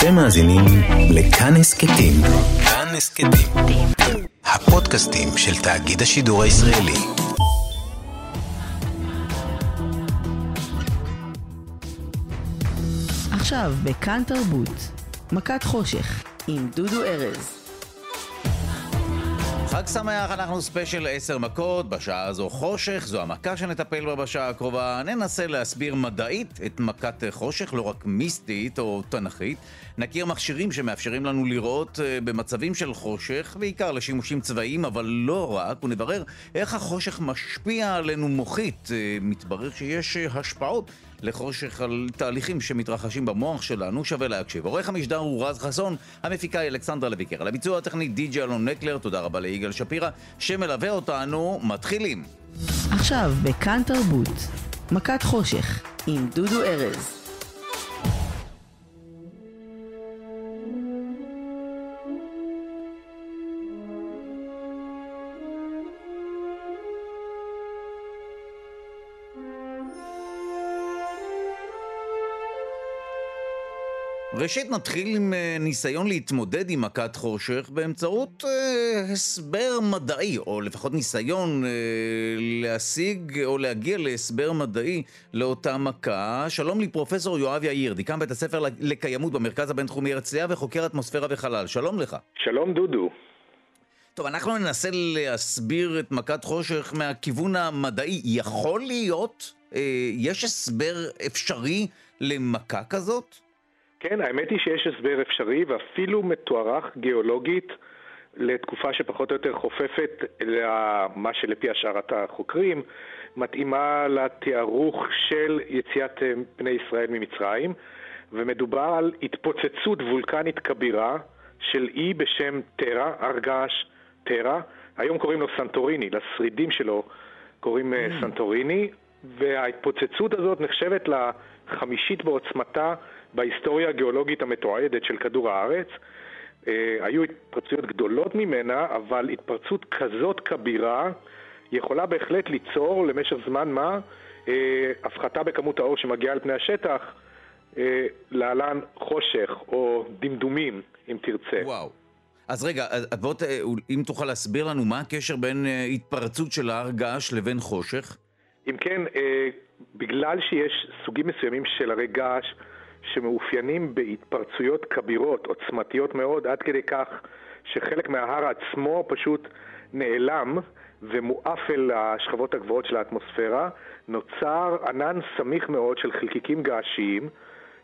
אתם מאזינים לכאן הסכתים. כאן הסכתים. הפודקאסטים של תאגיד השידור הישראלי. עכשיו בכאן תרבות, מכת חושך עם דודו ארז. חג שמח, אנחנו ספיישל עשר מכות, בשעה הזו חושך, זו המכה שנטפל בה בשעה הקרובה. ננסה להסביר מדעית את מכת חושך, לא רק מיסטית או תנכית. נכיר מכשירים שמאפשרים לנו לראות אה, במצבים של חושך, בעיקר לשימושים צבאיים, אבל לא רק, ונברר איך החושך משפיע עלינו מוחית. אה, מתברר שיש אה, השפעות. לחושך על תהליכים שמתרחשים במוח שלנו, שווה להקשיב. עורך המשדר הוא רז חסון, המפיקה היא אלכסנדרה לויקר. על הביצוע הטכני די.ג'י אלון נקלר, תודה רבה ליגאל שפירא, שמלווה אותנו, מתחילים. עכשיו בכאן תרבות, מכת חושך עם דודו ארז. ראשית נתחיל עם אה, ניסיון להתמודד עם מכת חושך באמצעות אה, הסבר מדעי, או לפחות ניסיון אה, להשיג או להגיע להסבר מדעי לאותה מכה. שלום לי פרופסור יואב יאיר, דיקן בית הספר לקיימות במרכז הבינתחומי הרצליה וחוקר אטמוספירה וחלל. שלום לך. שלום דודו. טוב, אנחנו ננסה להסביר את מכת חושך מהכיוון המדעי. יכול להיות, אה, יש הסבר אפשרי למכה כזאת? כן, האמת היא שיש הסבר אפשרי ואפילו מתוארך גיאולוגית לתקופה שפחות או יותר חופפת למה שלפי השערת החוקרים מתאימה לתיארוך של יציאת אה, בני ישראל ממצרים ומדובר על התפוצצות וולקנית כבירה של אי בשם טרה, הר געש טרה, היום קוראים לו סנטוריני, לשרידים שלו קוראים אה, mm. סנטוריני וההתפוצצות הזאת נחשבת לחמישית בעוצמתה בהיסטוריה הגיאולוגית המתועדת של כדור הארץ. אה, היו התפרצויות גדולות ממנה, אבל התפרצות כזאת כבירה יכולה בהחלט ליצור למשך זמן מה אה, הפחתה בכמות האור שמגיעה על פני השטח, אה, להלן חושך או דמדומים, אם תרצה. וואו. אז רגע, בוא, אם תוכל להסביר לנו מה הקשר בין התפרצות של ההר געש לבין חושך? אם כן, בגלל שיש סוגים מסוימים של הרי געש שמאופיינים בהתפרצויות כבירות, עוצמתיות מאוד, עד כדי כך שחלק מההר עצמו פשוט נעלם ומואף אל השכבות הגבוהות של האטמוספירה, נוצר ענן סמיך מאוד של חלקיקים געשיים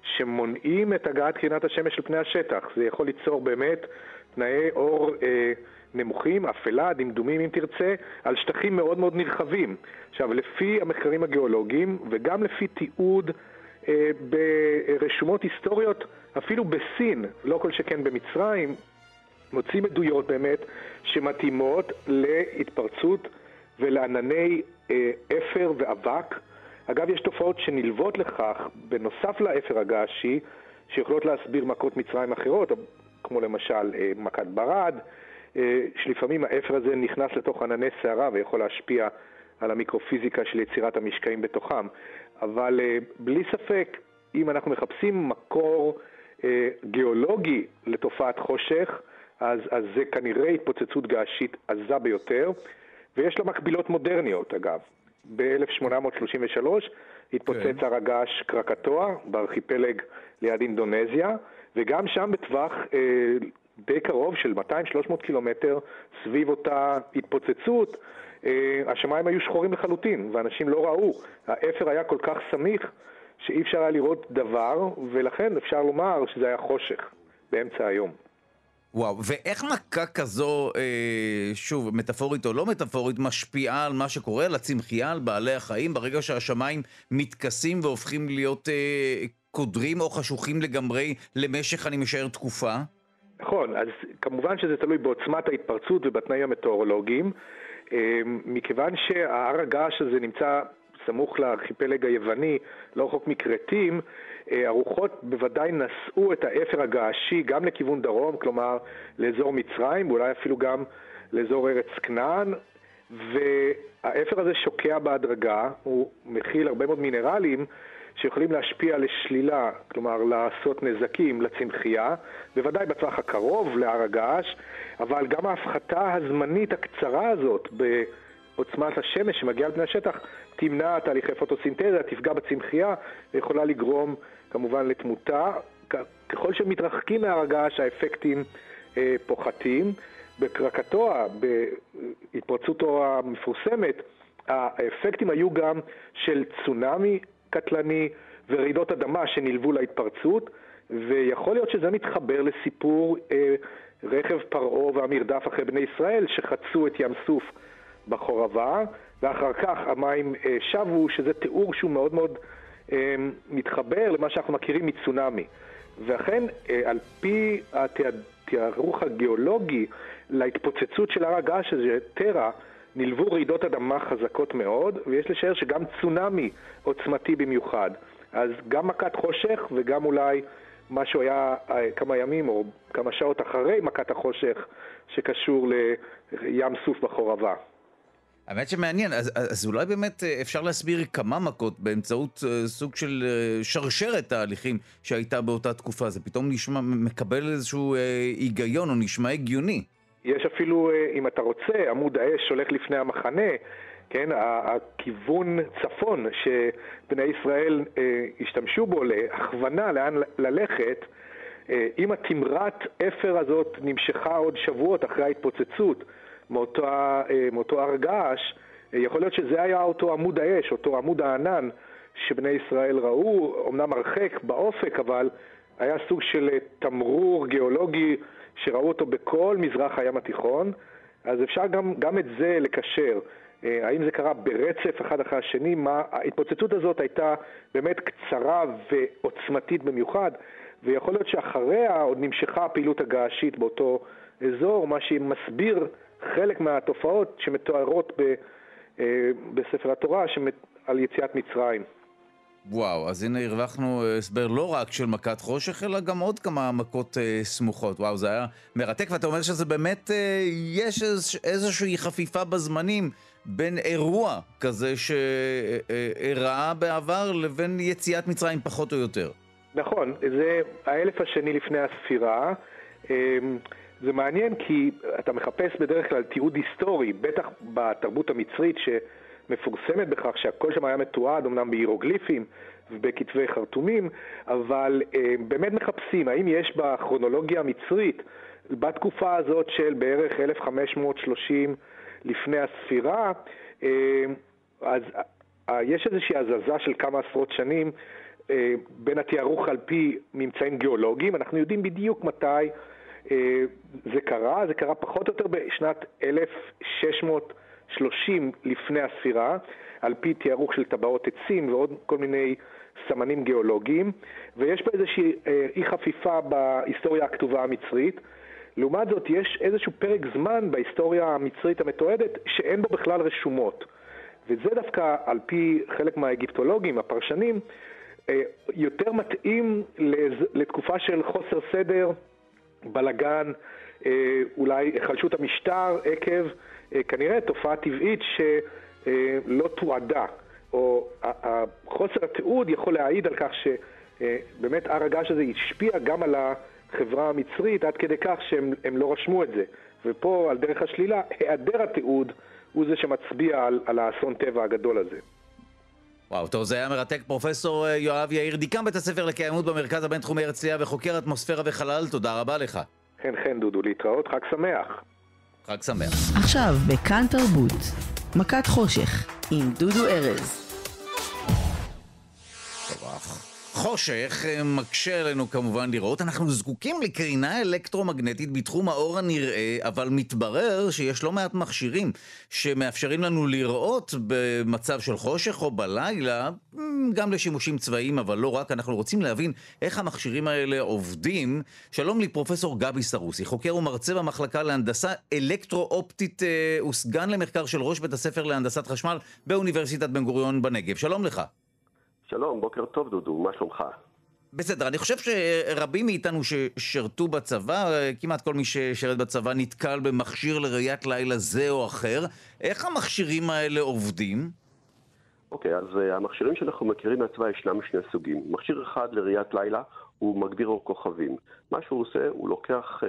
שמונעים את הגעת קרינת השמש על פני השטח. זה יכול ליצור באמת תנאי אור אה, נמוכים, אפלה, דמדומים אם תרצה, על שטחים מאוד מאוד נרחבים. עכשיו, לפי המחקרים הגיאולוגיים וגם לפי תיעוד ברשומות היסטוריות, אפילו בסין, לא כל שכן במצרים, מוצאים עדויות באמת שמתאימות להתפרצות ולענני אה, אפר ואבק. אגב, יש תופעות שנלוות לכך, בנוסף לאפר הגעשי, שיכולות להסביר מכות מצרים אחרות, כמו למשל אה, מכת ברד, שלפעמים האפר הזה נכנס לתוך ענני סערה ויכול להשפיע על המיקרופיזיקה של יצירת המשקעים בתוכם. אבל אה, בלי ספק, אם אנחנו מחפשים מקור אה, גיאולוגי לתופעת חושך, אז, אז זה כנראה התפוצצות געשית עזה ביותר, ויש לה מקבילות מודרניות אגב. ב-1833 התפוצץ כן. הר הגעש קרקטוע בארכיפלג ליד אינדונזיה, וגם שם בטווח אה, די קרוב של 200-300 קילומטר סביב אותה התפוצצות, השמיים היו שחורים לחלוטין, ואנשים לא ראו. האפר היה כל כך סמיך, שאי אפשר היה לראות דבר, ולכן אפשר לומר שזה היה חושך באמצע היום. וואו, ואיך מכה כזו, אה, שוב, מטאפורית או לא מטאפורית, משפיעה על מה שקורה, על הצמחייה, על בעלי החיים, ברגע שהשמיים מתכסים והופכים להיות אה, קודרים או חשוכים לגמרי למשך, אני משער, תקופה? נכון, אז כמובן שזה תלוי בעוצמת ההתפרצות ובתנאים המטאורולוגיים. אמ, מכיוון שההר הגעש הזה נמצא סמוך לארכיפלג היווני, לא רחוק מכרתים, אה, הרוחות בוודאי נשאו את האפר הגעשי גם לכיוון דרום, כלומר לאזור מצרים, ואולי אפילו גם לאזור ארץ כנען, והאפר הזה שוקע בהדרגה, הוא מכיל הרבה מאוד מינרלים שיכולים להשפיע לשלילה, כלומר לעשות נזקים לצמחייה, בוודאי בטווח הקרוב להר הגעש, אבל גם ההפחתה הזמנית הקצרה הזאת בעוצמת השמש שמגיעה לפני השטח תמנע תהליכי פוטוסינתזה, תפגע בצמחייה ויכולה לגרום כמובן לתמותה. ככל שמתרחקים מהר הגעש האפקטים אה, פוחתים. בקרקטוע, בהתפרצותו המפורסמת, האפקטים היו גם של צונאמי קטלני ורעידות אדמה שנלוו להתפרצות, ויכול להיות שזה מתחבר לסיפור אה, רכב פרעה והמרדף אחרי בני ישראל שחצו את ים סוף בחורבה, ואחר כך המים אה, שבו, שזה תיאור שהוא מאוד מאוד אה, מתחבר למה שאנחנו מכירים מצונאמי. ואכן, אה, על פי התיארוך הגיאולוגי להתפוצצות של הר הגעש הזה, טרה, נלוו רעידות אדמה חזקות מאוד, ויש לשער שגם צונאמי עוצמתי במיוחד. אז גם מכת חושך וגם אולי משהו היה אה, כמה ימים או כמה שעות אחרי מכת החושך שקשור לים סוף בחורבה. האמת שמעניין, אז, אז אולי באמת אה, אפשר להסביר כמה מכות באמצעות uh, סוג של שרשרת תהליכים שהייתה באותה תקופה. זה פתאום נשמע, מקבל איזשהו היגיון או נשמע הגיוני. יש אפילו, אם אתה רוצה, עמוד האש הולך לפני המחנה, כן, הכיוון צפון שבני ישראל אה, השתמשו בו להכוונה לאן ללכת, אה, אם התמרת אפר הזאת נמשכה עוד שבועות אחרי ההתפוצצות מאותו, אה, מאותו הר געש, אה, יכול להיות שזה היה אותו עמוד האש, אותו עמוד הענן שבני ישראל ראו, אמנם הרחק באופק, אבל היה סוג של אה, תמרור גיאולוגי שראו אותו בכל מזרח הים התיכון, אז אפשר גם, גם את זה לקשר. אה, האם זה קרה ברצף אחד אחרי השני? מה, ההתפוצצות הזאת הייתה באמת קצרה ועוצמתית במיוחד, ויכול להיות שאחריה עוד נמשכה הפעילות הגעשית באותו אזור, מה שמסביר חלק מהתופעות שמתוארות ב, אה, בספר התורה על יציאת מצרים. וואו, אז הנה הרווחנו אה, הסבר לא רק של מכת חושך, אלא גם עוד כמה מכות אה, סמוכות. וואו, זה היה מרתק, ואתה אומר שזה באמת, אה, יש איז, איזושהי חפיפה בזמנים בין אירוע כזה שאירע בעבר לבין יציאת מצרים פחות או יותר. נכון, זה האלף השני לפני הספירה. אמ, זה מעניין כי אתה מחפש בדרך כלל תיעוד היסטורי, בטח בתרבות המצרית שמפורסמת בכך שהכל שם היה מתועד, אמנם בהירוגליפים ובכתבי חרטומים, אבל אה, באמת מחפשים האם יש בכרונולוגיה המצרית, בתקופה הזאת של בערך 1530 לפני הספירה, אה, אז אה, יש איזושהי הזזה של כמה עשרות שנים אה, בין התיארוך על פי ממצאים גיאולוגיים, אנחנו יודעים בדיוק מתי זה קרה, זה קרה פחות או יותר בשנת 1630 לפני הספירה, על פי תיארוך של טבעות עצים ועוד כל מיני סמנים גיאולוגיים, ויש פה איזושהי אי חפיפה בהיסטוריה הכתובה המצרית. לעומת זאת, יש איזשהו פרק זמן בהיסטוריה המצרית המתועדת שאין בו בכלל רשומות. וזה דווקא, על פי חלק מהאגיפטולוגים, הפרשנים, אה, יותר מתאים לתקופה של חוסר סדר, בלגן, אה, אולי היחלשות המשטר עקב אה, כנראה תופעה טבעית שלא תועדה, או חוסר התיעוד יכול להעיד על כך שבאמת הר הגעש הזה השפיע גם על. החברה המצרית עד כדי כך שהם לא רשמו את זה. ופה, על דרך השלילה, היעדר התיעוד הוא זה שמצביע על, על האסון טבע הגדול הזה. וואו, טוב, זה היה מרתק. פרופסור אה, יואב יאיר, דיקן בית הספר לקיימות במרכז הבינתחומי הרצליה וחוקר אטמוספירה וחלל, תודה רבה לך. חן חן דודו, להתראות, חג שמח. חג שמח. עכשיו, בכאן תרבות, מכת חושך, עם דודו ארז. חושך אה, מקשה עלינו כמובן לראות. אנחנו זקוקים לקרינה אלקטרומגנטית בתחום האור הנראה, אבל מתברר שיש לא מעט מכשירים שמאפשרים לנו לראות במצב של חושך או בלילה, גם לשימושים צבאיים, אבל לא רק. אנחנו רוצים להבין איך המכשירים האלה עובדים. שלום לי, פרופסור גבי סרוסי, חוקר ומרצה במחלקה להנדסה אלקטרו-אופטית אה, וסגן למחקר של ראש בית הספר להנדסת חשמל באוניברסיטת בן גוריון בנגב. שלום לך. שלום, בוקר טוב דודו, מה שלומך? בסדר, אני חושב שרבים מאיתנו ששירתו בצבא, כמעט כל מי ששירת בצבא נתקל במכשיר לראיית לילה זה או אחר. איך המכשירים האלה עובדים? אוקיי, אז uh, המכשירים שאנחנו מכירים מהצבא ישנם שני סוגים. מכשיר אחד לראיית לילה הוא מגביר אור כוכבים. מה שהוא עושה, הוא לוקח uh,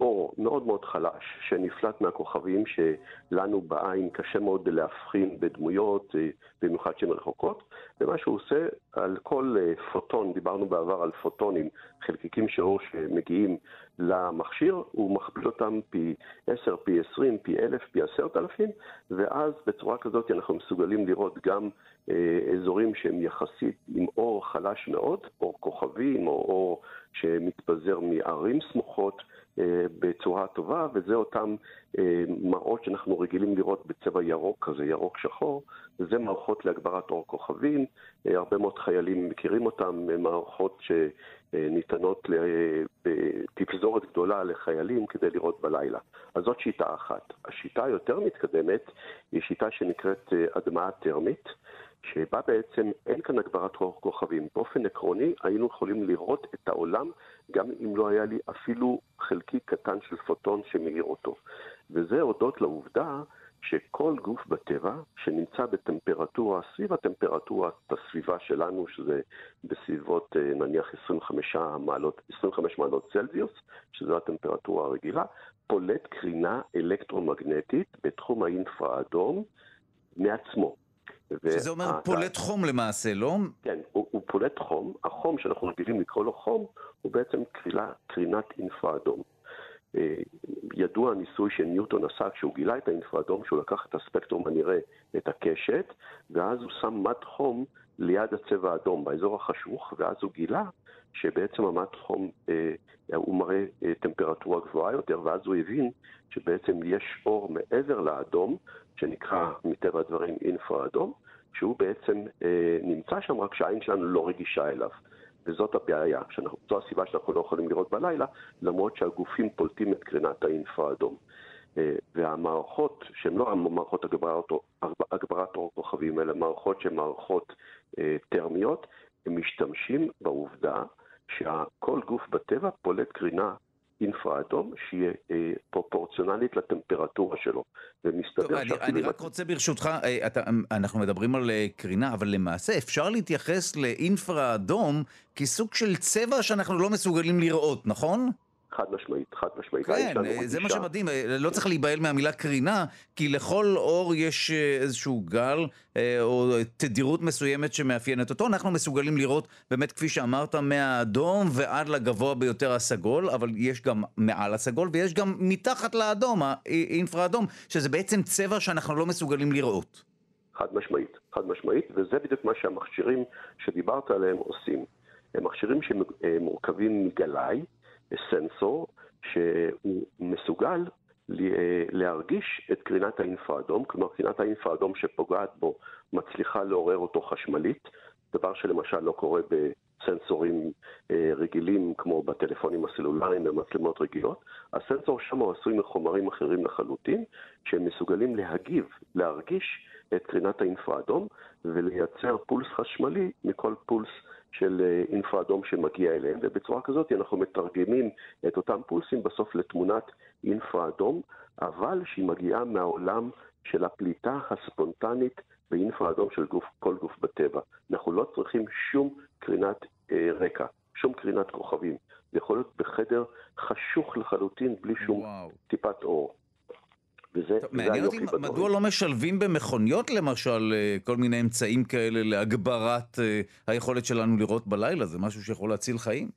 אור מאוד מאוד חלש שנפלט מהכוכבים שלנו בעין. קשה מאוד להבחין בדמויות, אה, במיוחד שהן רחוקות, ומה שהוא עושה על כל אה, פוטון, דיברנו בעבר על פוטונים, חלקיקים של אור שמגיעים למכשיר, הוא מכפיל אותם פי 10, פי 20, פי 1,000, פי 10,000, ואז בצורה כזאת אנחנו מסוגלים לראות גם אה, אזורים שהם יחסית עם אור חלש מאוד, אור כוכבים או אור שמתפזר מערים סמוכות. אה, בצורה טובה, וזה אותם אה, מראות שאנחנו רגילים לראות בצבע ירוק כזה, ירוק שחור, וזה מערכות להגברת אור כוכבים, אה, הרבה מאוד חיילים מכירים אותם, מערכות שניתנות בתפזורת גדולה לחיילים כדי לראות בלילה. אז זאת שיטה אחת. השיטה היותר מתקדמת היא שיטה שנקראת הדמעה טרמית. שבה בעצם אין כאן הגברת רוח כוכבים. באופן עקרוני היינו יכולים לראות את העולם גם אם לא היה לי אפילו חלקיק קטן של פוטון שמאיר אותו. וזה הודות לעובדה שכל גוף בטבע שנמצא בטמפרטורה סביב הטמפרטורת הסביבה שלנו, שזה בסביבות אה, נניח 25 מעלות, 25 מעלות צלזיוס, שזו הטמפרטורה הרגילה, פולט קרינה אלקטרומגנטית בתחום האינפרה-אדום מעצמו. שזה אומר וה... פולט חום למעשה, לא? כן, הוא, הוא פולט חום. החום שאנחנו רגילים לקרוא לו חום, הוא בעצם קרינה, קרינת אינפרה-אדום. אה, ידוע הניסוי שניוטון עשה כשהוא גילה את האינפרה-אדום, שהוא לקח את הספקטרום הנראה, את הקשת, ואז הוא שם מד חום ליד הצבע האדום, באזור החשוך, ואז הוא גילה שבעצם המד חום, אה, הוא מראה אה, טמפרטורה גבוהה יותר, ואז הוא הבין שבעצם יש אור מעבר לאדום, שנקרא מטבע הדברים אינפרה-אדום, שהוא בעצם אה, נמצא שם רק שהעין שלנו לא רגישה אליו. וזאת הבעיה, שאנחנו, זו הסיבה שאנחנו לא יכולים לראות בלילה, למרות שהגופים פולטים את קרינת האינפרה-אדום. אה, והמערכות, שהן לא המערכות הגברת, הגברת אור כוכבים, אלא מערכות שהן מערכות אה, טרמיות, הם משתמשים בעובדה שכל גוף בטבע פולט קרינה אינפרה-אדום שהיא אה, פרופורציונלית לטמפרטורה שלו. ומסתבר טוב, אני, אני רק רוצה ברשותך, אה, אתה, אנחנו מדברים על אה, קרינה, אבל למעשה אפשר להתייחס לאינפרה-אדום כסוג של צבע שאנחנו לא מסוגלים לראות, נכון? חד משמעית, חד משמעית. כן, זה מה שמדהים, לא צריך להיבהל מהמילה קרינה, כי לכל אור יש אה, איזשהו גל אה, או תדירות מסוימת שמאפיינת אותו. אנחנו מסוגלים לראות, באמת, כפי שאמרת, מהאדום ועד לגבוה ביותר הסגול, אבל יש גם מעל הסגול ויש גם מתחת לאדום, האינפרה אדום, שזה בעצם צבע שאנחנו לא מסוגלים לראות. חד משמעית, חד משמעית, וזה בדיוק מה שהמכשירים שדיברת עליהם עושים. הם מכשירים שמורכבים מגלאי, סנסור שהוא מסוגל להרגיש את קרינת האינפרה-אדום, כלומר קרינת האינפרה-אדום שפוגעת בו מצליחה לעורר אותו חשמלית, דבר שלמשל לא קורה בסנסורים אה, רגילים כמו בטלפונים הסלולריים ומצלמות רגילות. הסנסור שם הוא עשוי מחומרים אחרים לחלוטין, שהם מסוגלים להגיב, להרגיש את קרינת האינפרה-אדום ולייצר פולס חשמלי מכל פולס של אה, אינפרה-אדום שמגיע אליהם, ובצורה כזאת אנחנו מתרגמים את אותם פולסים בסוף לתמונת אינפרה-אדום, אבל שהיא מגיעה מהעולם של הפליטה הספונטנית באינפרה-אדום של גוף, כל גוף בטבע. אנחנו לא צריכים שום קרינת אה, רקע, שום קרינת כוכבים. זה יכול להיות בחדר חשוך לחלוטין, בלי שום וואו. טיפת אור. וזה, טוב, מעניין אותי מדוע לא משלבים במכוניות למשל אה, כל מיני אמצעים כאלה להגברת אה, היכולת שלנו לראות בלילה, זה משהו שיכול להציל חיים?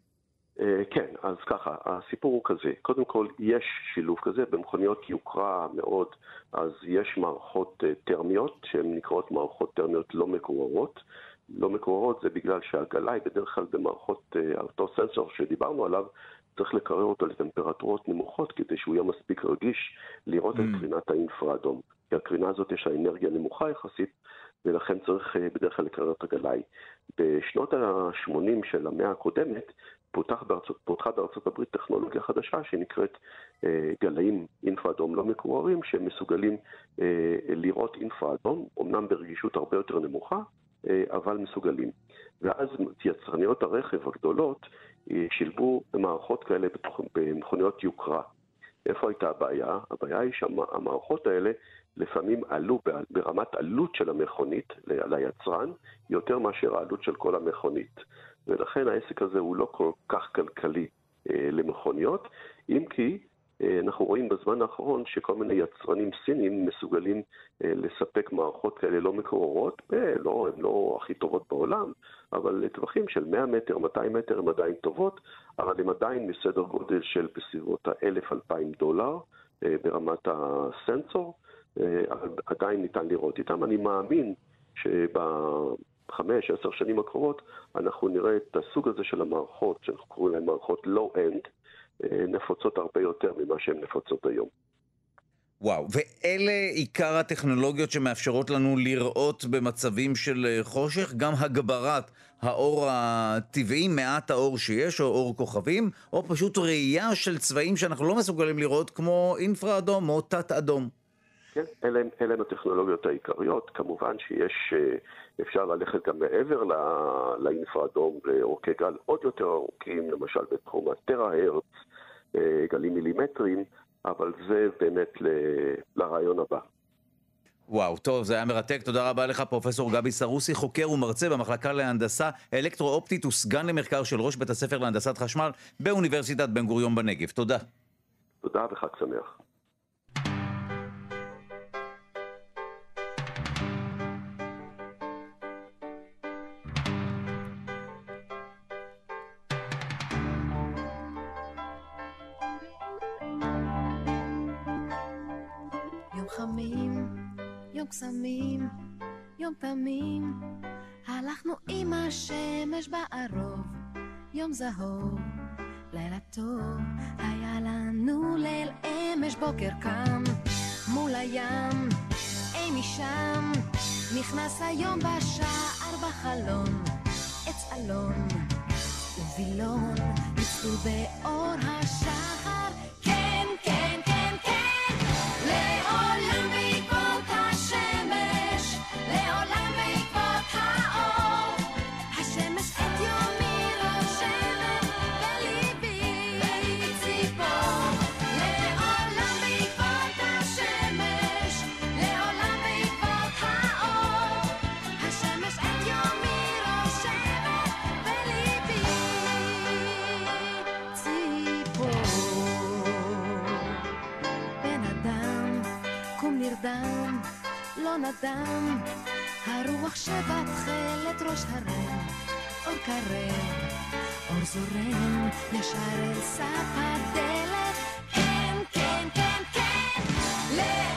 אה, כן, אז ככה, הסיפור הוא כזה, קודם כל יש שילוב כזה, במכוניות יוקרה מאוד, אז יש מערכות טרמיות שהן נקראות מערכות טרמיות לא מקוררות. לא מקוררות זה בגלל שהגלאי בדרך כלל במערכות, אותו סנסור שדיברנו עליו, צריך לקרר אותו לטמפרטורות נמוכות כדי שהוא יהיה מספיק רגיש לראות mm. את קרינת האינפרה-אדום. כי הקרינה הזאת יש לה אנרגיה נמוכה יחסית, ולכן צריך אה, בדרך כלל לקרר את הגלאי. בשנות ה-80 של המאה הקודמת פותח בארצות, פותחה בארצות הברית טכנולוגיה חדשה שנקראת אה, גלאים אינפרה-אדום לא מקוררים, שהם מסוגלים אה, לראות אינפרה-אדום, אמנם ברגישות הרבה יותר נמוכה, אה, אבל מסוגלים. ואז יצרניות הרכב הגדולות שילבו מערכות כאלה במכוניות יוקרה. איפה הייתה הבעיה? הבעיה היא שהמערכות האלה לפעמים עלו ברמת עלות של המכונית ליצרן יותר מאשר העלות של כל המכונית. ולכן העסק הזה הוא לא כל כך כלכלי אה, למכוניות, אם כי אה, אנחנו רואים בזמן האחרון שכל מיני יצרנים סינים מסוגלים אה, לספק מערכות כאלה לא מקוררות, אה, לא, הן לא הכי טובות בעולם, אבל לטווחים של 100 מטר, 200 מטר הן עדיין טובות, אבל הן עדיין מסדר גודל של בסביבות ה-1,000-2,000 דולר ברמת הסנסור, אבל עדיין ניתן לראות איתם. אני מאמין שבחמש, עשר שנים הקרובות אנחנו נראה את הסוג הזה של המערכות, שאנחנו קוראים להן מערכות low-end, אה, נפוצות הרבה יותר ממה שהן נפוצות היום. וואו, ואלה עיקר הטכנולוגיות שמאפשרות לנו לראות במצבים של אה, חושך, גם הגברת האור הטבעי, מעט האור שיש, או אור כוכבים, או פשוט ראייה של צבעים שאנחנו לא מסוגלים לראות, כמו אינפרה אדום או תת אדום. כן, אלה, אלה הן הטכנולוגיות העיקריות. כמובן שיש, אה, אפשר ללכת גם מעבר לאינפרה-אדום לאורכי גל עוד יותר ארוכים, למשל בתחום הטרה-הרץ, אה, גלים מילימטריים, אבל זה באמת ל, לרעיון הבא. וואו, טוב, זה היה מרתק. תודה רבה לך, פרופסור גבי סרוסי, חוקר ומרצה במחלקה להנדסה אלקטרו-אופטית וסגן למחקר של ראש בית הספר להנדסת חשמל באוניברסיטת בן גוריון בנגב. תודה. תודה וחג שמח. יום קסמים, יום תמים, הלכנו עם השמש בערוב, יום זהוב, לילה טוב, היה לנו ליל אמש בוקר קם, מול הים, אי משם, נכנס היום בשער בחלון, עץ אלון ובילון, ניצלו באור השחר נדם, הרוח שבתכלת ראש הרם, אור קרב, אור זורם, ישר אל סף הדלת, כן, כן, כן, כן, לעולם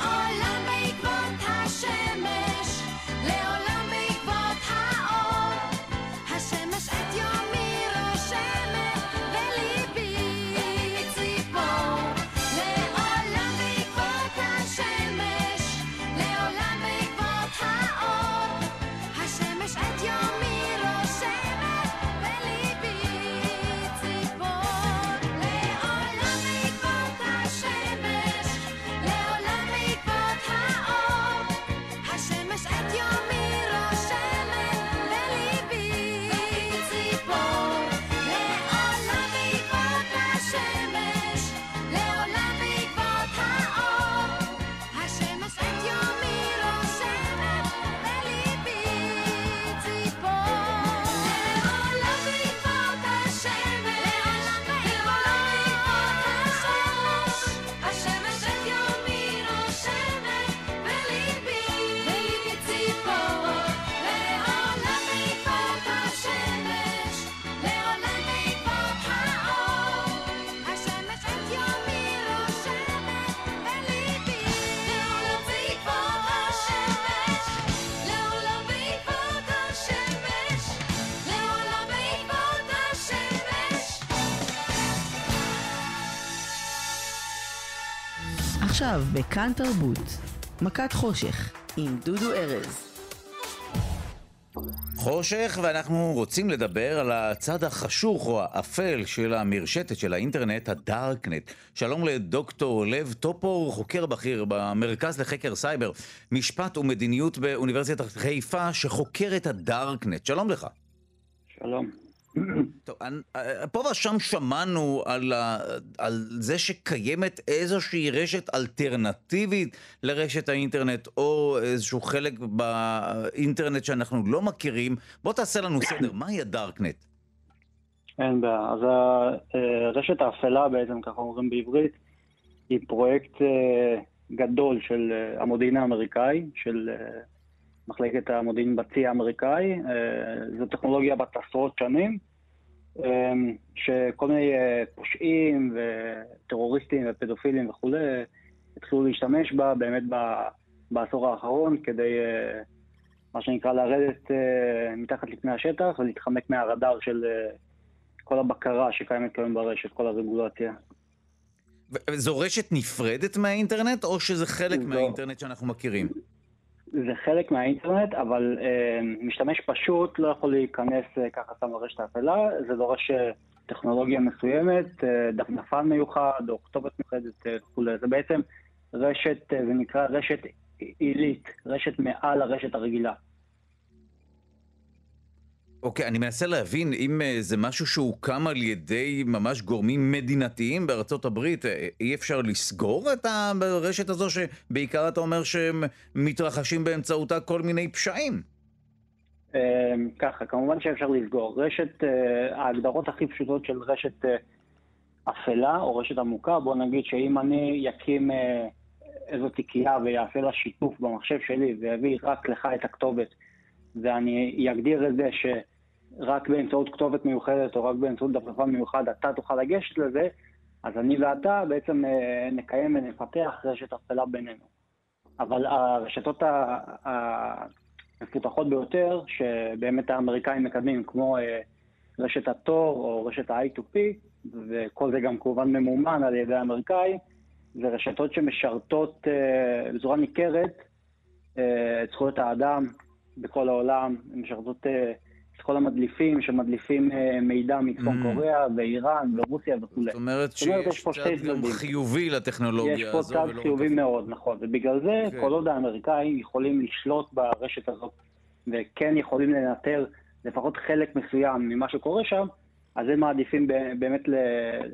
עכשיו בכאן תרבות, מכת חושך עם דודו ארז. חושך, ואנחנו רוצים לדבר על הצד החשוך או האפל של המרשתת של האינטרנט, הדארקנט. שלום לדוקטור לב טופור, חוקר בכיר במרכז לחקר סייבר, משפט ומדיניות באוניברסיטת חיפה, שחוקר את הדארקנט. שלום לך. שלום. טוב, פה ושם שמענו על, ה, על זה שקיימת איזושהי רשת אלטרנטיבית לרשת האינטרנט, או איזשהו חלק באינטרנט שאנחנו לא מכירים. בוא תעשה לנו סדר, מהי הדארקנט? אין בעיה. אז הרשת האפלה בעצם, ככה אומרים בעברית, היא פרויקט אה, גדול של אה, המודיעין האמריקאי, של אה, מחלקת המודיעין בצי האמריקאי. זו טכנולוגיה בת עשרות שנים, שכל מיני פושעים וטרוריסטים ופדופילים וכולי התחילו להשתמש בה באמת בעשור האחרון כדי, מה שנקרא, לרדת מתחת לפני השטח ולהתחמק מהרדאר של כל הבקרה שקיימת כיום ברשת, כל הרגולציה. זו רשת נפרדת מהאינטרנט, או שזה חלק זו... מהאינטרנט שאנחנו מכירים? זה חלק מהאינטרנט, אבל אה, משתמש פשוט לא יכול להיכנס אה, ככה סתם לרשת האפלה, זה דורש אה, טכנולוגיה מסוימת, אה, דפנפן מיוחד, או כתובת מיוחדת אה, וכולי. זה בעצם רשת, אה, זה נקרא רשת עילית, רשת מעל הרשת הרגילה. אוקיי, okay, אני מנסה להבין אם uh, זה משהו שהוקם על ידי ממש גורמים מדינתיים בארצות הברית, אה, אי אפשר לסגור את הרשת הזו שבעיקר אתה אומר שהם מתרחשים באמצעותה כל מיני פשעים. Um, ככה, כמובן שאפשר לסגור. רשת, uh, ההגדרות הכי פשוטות של רשת uh, אפלה או רשת עמוקה, בוא נגיד שאם אני אקים uh, איזו תיקייה ויעשה לה שיתוף במחשב שלי ויביא רק לך את הכתובת ואני אגדיר את זה שרק באמצעות כתובת מיוחדת או רק באמצעות דפדפן מיוחד אתה תוכל לגשת לזה, אז אני ואתה בעצם אה, נקיים ונפתח רשת אפלה בינינו. אבל הרשתות המפותחות ביותר, שבאמת האמריקאים מקדמים, כמו אה, רשת התור או רשת ה-I2P, וכל זה גם כמובן ממומן על ידי האמריקאים, זה רשתות שמשרתות אה, בצורה ניכרת את זכויות האדם, בכל העולם, הן משרתות את כל המדליפים שמדליפים אה, מידע מצפון mm. קוריאה ואיראן ורוסיה וכולי. זאת אומרת שיש צד גם חיובי לטכנולוגיה הזו. יש פה צד חיובי מאוד, נכון, ובגלל זה כן. כל עוד האמריקאים יכולים לשלוט ברשת הזאת וכן יכולים לנטר לפחות חלק מסוים ממה שקורה שם, אז הם מעדיפים באמת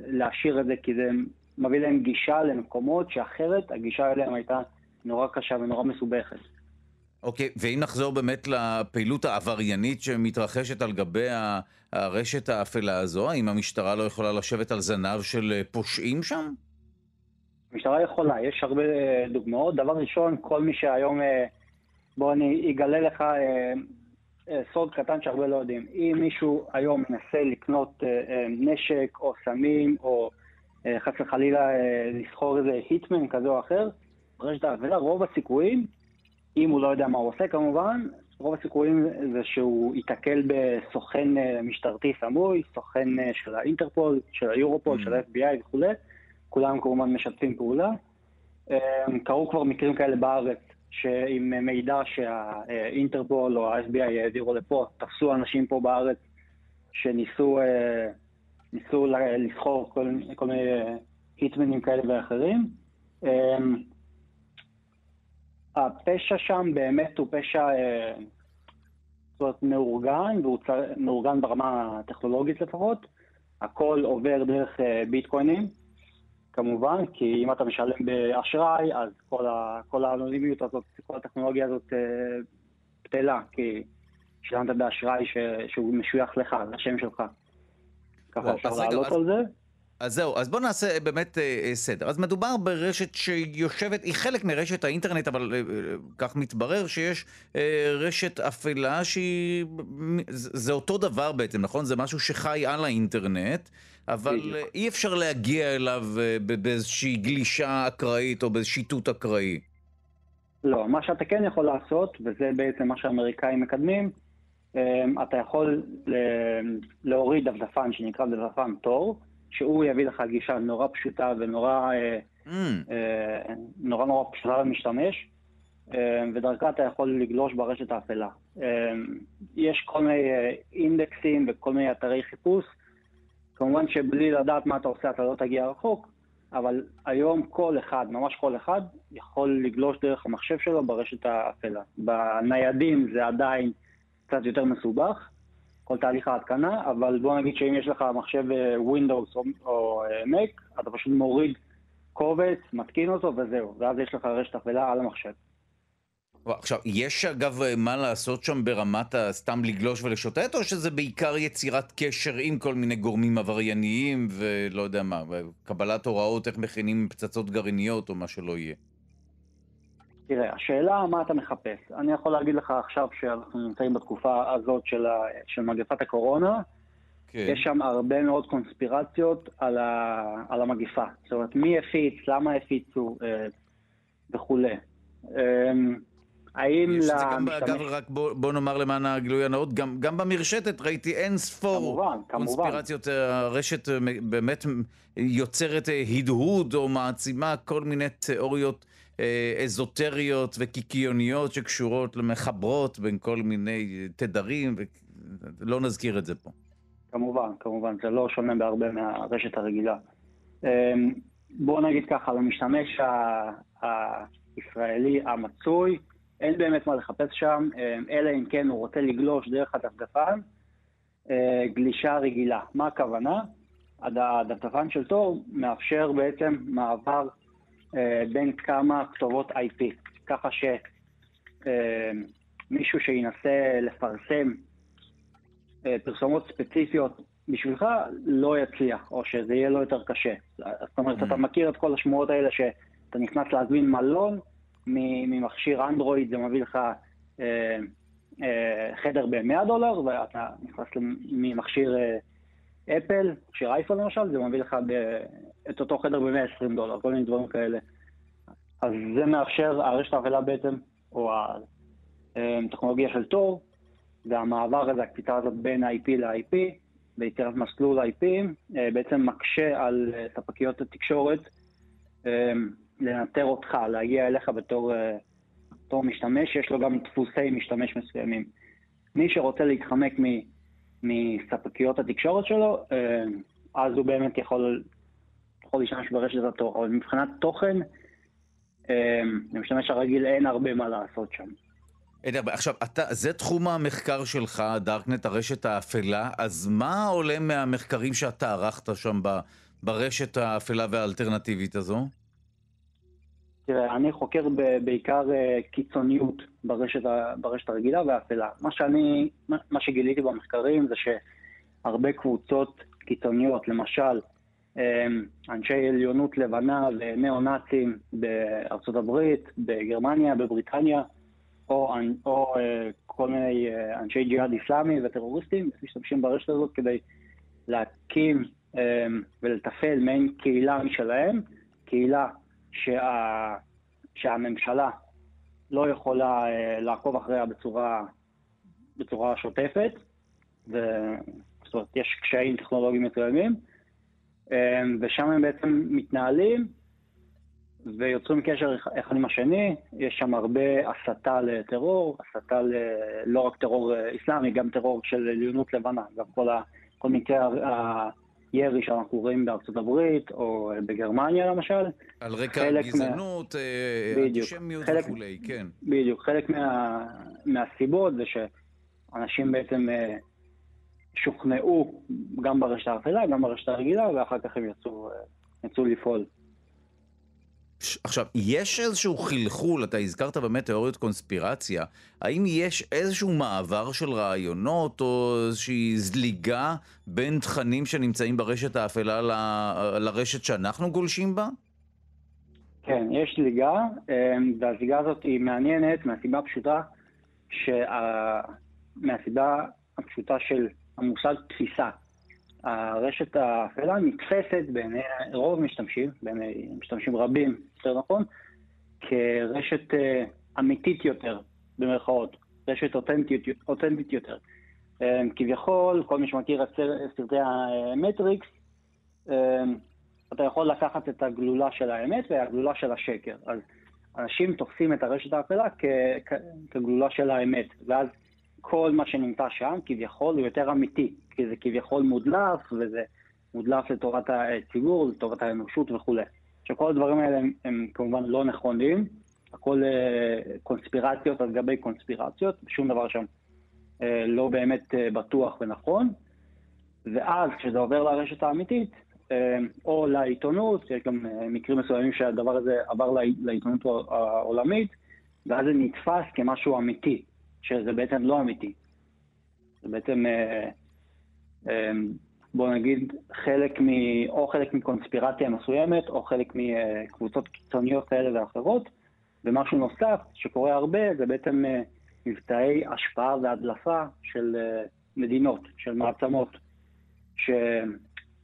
להשאיר את זה, כי זה מביא להם גישה למקומות שאחרת הגישה אליהם הייתה נורא קשה ונורא מסובכת. אוקיי, ואם נחזור באמת לפעילות העבריינית שמתרחשת על גבי הרשת האפלה הזו, האם המשטרה לא יכולה לשבת על זנב של אה, פושעים שם? המשטרה יכולה, יש הרבה אה, דוגמאות. דבר ראשון, כל מי שהיום, אה, בוא אני אגלה לך סוד קטן שהרבה לא יודעים. אם מישהו היום מנסה לקנות נשק או סמים, או חס וחלילה לסחור איזה היטמן כזה או אחר, ברשת האפלה, רוב הסיכויים אם הוא לא יודע מה הוא עושה כמובן, רוב הסיכויים זה שהוא ייתקל בסוכן אה, משטרתי סמוי, סוכן אה, של האינטרפול, של היורופול, mm. של ה-FBI וכולי, כולם כמובן משתפים פעולה. אה, קרו כבר מקרים כאלה בארץ, שעם מידע שהאינטרפול או ה-FBI העבירו לפה, תפסו אנשים פה בארץ שניסו ניסו לסחור כל, כל מיני היטמנים כאלה ואחרים. הפשע שם באמת הוא פשע אה, זאת אומרת, מאורגן, והוא. מאורגן ברמה הטכנולוגית לפחות. הכל עובר דרך אה, ביטקוינים, כמובן, כי אם אתה משלם באשראי, אז כל, ה... כל האנונימיות הזאת, כל הטכנולוגיה הזאת אה, בטלה, כי שילמת באשראי ש... שהוא משוייך לך, לשם שלך. ככה אפשר לעלות על זה. אז זהו, אז בואו נעשה באמת אה, אה, סדר. אז מדובר ברשת שיושבת, היא חלק מרשת האינטרנט, אבל אה, אה, כך מתברר שיש אה, רשת אפלה שהיא... זה אותו דבר בעצם, נכון? זה משהו שחי על האינטרנט, אבל אה, אי אפשר להגיע אליו אה, באיזושהי גלישה אקראית או באיזה שיטוט אקראי. לא, מה שאתה כן יכול לעשות, וזה בעצם מה שהאמריקאים מקדמים, אה, אתה יכול להוריד דפדפן שנקרא דפדפן תור, שהוא יביא לך גישה נורא פשוטה ונורא אה, mm. אה, נורא נורא פשוטה למשתמש, אה, ודרכה אתה יכול לגלוש ברשת האפלה. יש כל מיני אינדקסים וכל מיני אתרי חיפוש. כמובן שבלי לדעת מה אתה עושה אתה לא תגיע רחוק, אבל היום כל אחד, ממש כל אחד, יכול לגלוש דרך המחשב שלו ברשת האפלה. בניידים זה עדיין קצת יותר מסובך, כל תהליך ההתקנה, אבל בוא נגיד שאם יש לך מחשב אה, Windows או, או אה, Mac, אתה פשוט מוריד קובץ, מתקין אותו וזהו, ואז יש לך רשת אפלה על המחשב. עכשיו, יש אגב מה לעשות שם ברמת הסתם לגלוש ולשוטט, או שזה בעיקר יצירת קשר עם כל מיני גורמים עברייניים ולא יודע מה, קבלת הוראות איך מכינים פצצות גרעיניות או מה שלא יהיה? תראה, השאלה מה אתה מחפש. אני יכול להגיד לך עכשיו שאנחנו נמצאים בתקופה הזאת של, ה, של מגפת הקורונה, כן. יש שם הרבה מאוד קונספירציות על, ה, על המגיפה. זאת אומרת, מי הפיץ, למה הפיצו אה, וכולי. אה, האם למשתמש... גם, אגב, רק בוא, בוא נאמר למען הגילוי הנאות, גם, גם במרשתת ראיתי אין ספור כמובן, קונספירציות. כמובן. הרשת אה, באמת יוצרת אה, הדהוד או מעצימה כל מיני תיאוריות אה, אזוטריות וקיקיוניות שקשורות למחברות בין כל מיני תדרים, ולא נזכיר את זה פה. כמובן, כמובן, זה לא שונה בהרבה מהרשת הרגילה. בואו נגיד ככה, למשתמש הישראלי המצוי, אין באמת מה לחפש שם, אלא אם כן הוא רוצה לגלוש דרך הדפדפן, אה, גלישה רגילה. מה הכוונה? הדפדפן של תור מאפשר בעצם מעבר אה, בין כמה כתובות IP, ככה שמישהו אה, שינסה לפרסם פרסומות ספציפיות בשבילך לא יצליח, או שזה יהיה לו יותר קשה. זאת אומרת, אתה mm. מכיר את כל השמועות האלה שאתה נכנס להזמין מלון, ממכשיר אנדרואיד זה מביא לך אה, אה, חדר ב-100 דולר, ואתה נכנס ממכשיר אה, אפל, מכשיר אייפון למשל, זה מביא לך ב- את אותו חדר ב-120 דולר, כל מיני דברים כאלה. אז זה מאפשר, הרשת האפלה בעצם, או הטכנולוגיה של תור, והמעבר הזה, הקפיצה הזאת בין ה-IP ל-IP, ביצירת מסלול IP, בעצם מקשה על ספקיות התקשורת לנטר אותך, להגיע אליך בתור, אה, בתור משתמש, יש לו גם דפוסי משתמש מסוימים. מי שרוצה להתחמק מספקיות התקשורת שלו, אה, אז הוא באמת יכול, יכול להשתמש ברשת התוכן. אבל מבחינת תוכן, אה, למשתמש הרגיל אין הרבה מה לעשות שם. עכשיו, אתה, זה תחום המחקר שלך, דארקנט, הרשת האפלה, אז מה עולה מהמחקרים שאתה ערכת שם ברשת האפלה והאלטרנטיבית הזו? תראה, אני חוקר בעיקר אה, קיצוניות ברשת, ברשת הרגילה והאפלה. מה שאני, מה שגיליתי במחקרים זה שהרבה קבוצות קיצוניות, למשל, אנשי עליונות לבנה וניאו-נאצים בארצות הברית, בגרמניה, בבריטניה, או, או אה, כל מיני אנשי ג'יהאד איסלאמי וטרוריסטים, משתמשים ברשת הזאת כדי להקים ולתפעל מעין קהילה משלהם, קהילה שה, שהממשלה לא יכולה uh, לעקוב אחריה בצורה, בצורה שוטפת, ו... זאת אומרת, יש קשיים טכנולוגיים מסוימים, ושם הם בעצם מתנהלים ויוצרים קשר אחד עם השני, יש שם הרבה הסתה לטרור, הסתה ל... לא רק טרור אסלאמי, גם טרור של עליונות לבנה, גם כל, ה... כל מקרי ירי שאנחנו רואים בארצות הברית או בגרמניה למשל. על רקע גזענות, מה... אנטישמיות חלק, וכולי, כן. בדיוק. חלק מה, מהסיבות זה שאנשים בעצם אה, שוכנעו גם ברשת האפלה, גם ברשת הרגילה, ואחר כך הם יצאו, אה, יצאו לפעול. עכשיו, יש איזשהו חלחול, אתה הזכרת באמת תיאוריות קונספירציה, האם יש איזשהו מעבר של רעיונות או איזושהי זליגה בין תכנים שנמצאים ברשת האפלה ל... לרשת שאנחנו גולשים בה? כן, יש זליגה, אמ, והזליגה הזאת היא מעניינת מהסיבה הפשוטה, שה... מהסיבה הפשוטה של המושג תפיסה. הרשת האפלה נתפסת בעיני רוב המשתמשים, בעיני משתמשים רבים, יותר נכון, כרשת uh, אמיתית יותר, במרכאות, רשת אותנטית, אותנטית יותר. Um, כביכול, כל מי שמכיר את סרטי המטריקס, um, אתה יכול לקחת את הגלולה של האמת והגלולה של השקר. אז אנשים תופסים את הרשת האפלה כגלולה של האמת, ואז כל מה שנמצא שם כביכול הוא יותר אמיתי, כי זה כביכול מודלף, וזה מודלף לטובת הציבור, לטובת האנושות וכולי. עכשיו כל הדברים האלה הם, הם כמובן לא נכונים, הכל uh, קונספירציות על גבי קונספירציות, שום דבר שם אה, לא באמת אה, בטוח ונכון, ואז כשזה עובר לרשת האמיתית, אה, או לעיתונות, יש גם אה, מקרים מסוימים שהדבר הזה עבר לעי- לעיתונות העולמית, ואז זה נתפס כמשהו אמיתי, שזה בעצם לא אמיתי. זה בעצם, אה, אה, בוא נגיד, חלק מ... או חלק מקונספירציה מסוימת, או חלק מקבוצות קיצוניות כאלה ואחרות. ומשהו נוסף שקורה הרבה, זה בעצם אה, מבצעי השפעה והדלפה של מדינות, של מעצמות. ש...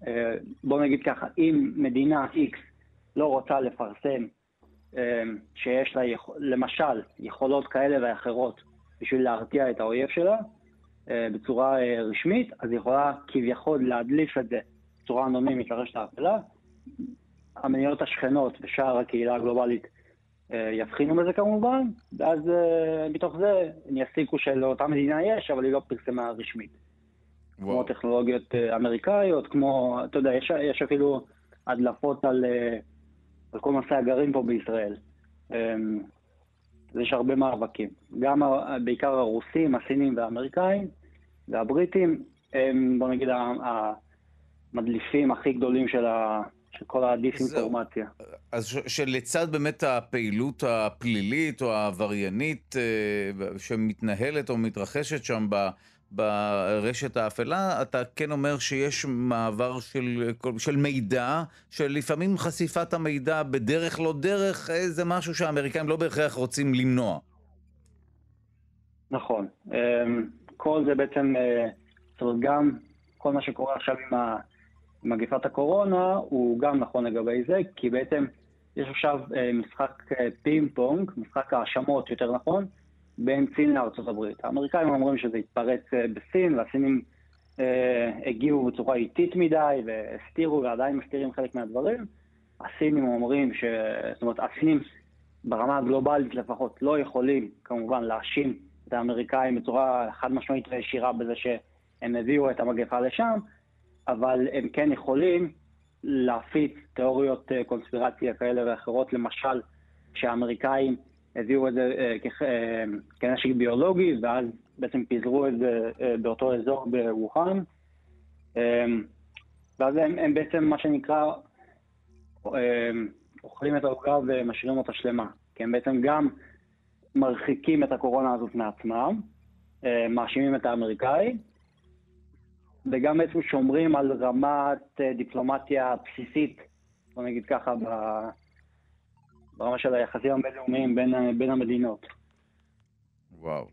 אה, בוא נגיד ככה, אם מדינה X לא רוצה לפרסם שיש לה, יכ... למשל, יכולות כאלה ואחרות בשביל להרתיע את האויב שלה אה, בצורה אה, רשמית, אז היא יכולה כביכול להדליף את זה בצורה אנונימית לרשת האפלה. המדינות השכנות ושאר הקהילה הגלובלית אה, יבחינו בזה כמובן, ואז מתוך זה הם יסיקו שלאותה מדינה יש, אבל היא לא פרסמה רשמית. כמו טכנולוגיות אמריקאיות, כמו, אתה יודע, יש, יש אפילו הדלפות על, על כל נושא הגרעין פה בישראל. אז יש הרבה מאבקים. גם בעיקר הרוסים, הסינים והאמריקאים והבריטים הם, בוא נגיד, המדליפים הכי גדולים של, ה, של כל הדיסאינפורמציה. אז שלצד באמת הפעילות הפלילית או העבריינית אה, שמתנהלת או מתרחשת שם. ברשת האפלה, אתה כן אומר שיש מעבר של, של מידע, שלפעמים חשיפת המידע בדרך לא דרך, אה, זה משהו שהאמריקאים לא בהכרח רוצים למנוע. נכון. אמ, כל זה בעצם, אה, זאת אומרת, גם כל מה שקורה עכשיו עם מגפת הקורונה, הוא גם נכון לגבי זה, כי בעצם יש עכשיו אה, משחק פינג פונג, משחק האשמות יותר נכון, בין סין הברית. האמריקאים אומרים שזה התפרץ אה, בסין, והסינים אה, הגיעו בצורה איטית מדי, והסתירו ועדיין מסתירים חלק מהדברים. הסינים אומרים ש... זאת אומרת, הסינים ברמה הגלובלית לפחות לא יכולים כמובן להאשים את האמריקאים בצורה חד משמעית וישירה בזה שהם הביאו את המגפה לשם, אבל הם כן יכולים להפיץ תיאוריות אה, קונספירציה כאלה ואחרות, למשל שהאמריקאים הביאו את זה אה, אה, כנשק ביולוגי, ואז בעצם פיזרו את זה אה, באותו אזור בווהאן. אה, ואז הם, הם בעצם, מה שנקרא, אוכלים את העוגה ומשאירים אותה שלמה. כי הם בעצם גם מרחיקים את הקורונה הזאת מעצמם, מאשימים את האמריקאי, וגם בעצם שומרים על רמת דיפלומטיה בסיסית, בוא נגיד ככה, ב- ברמה של היחסים הבינלאומיים בין, בין המדינות. וואו.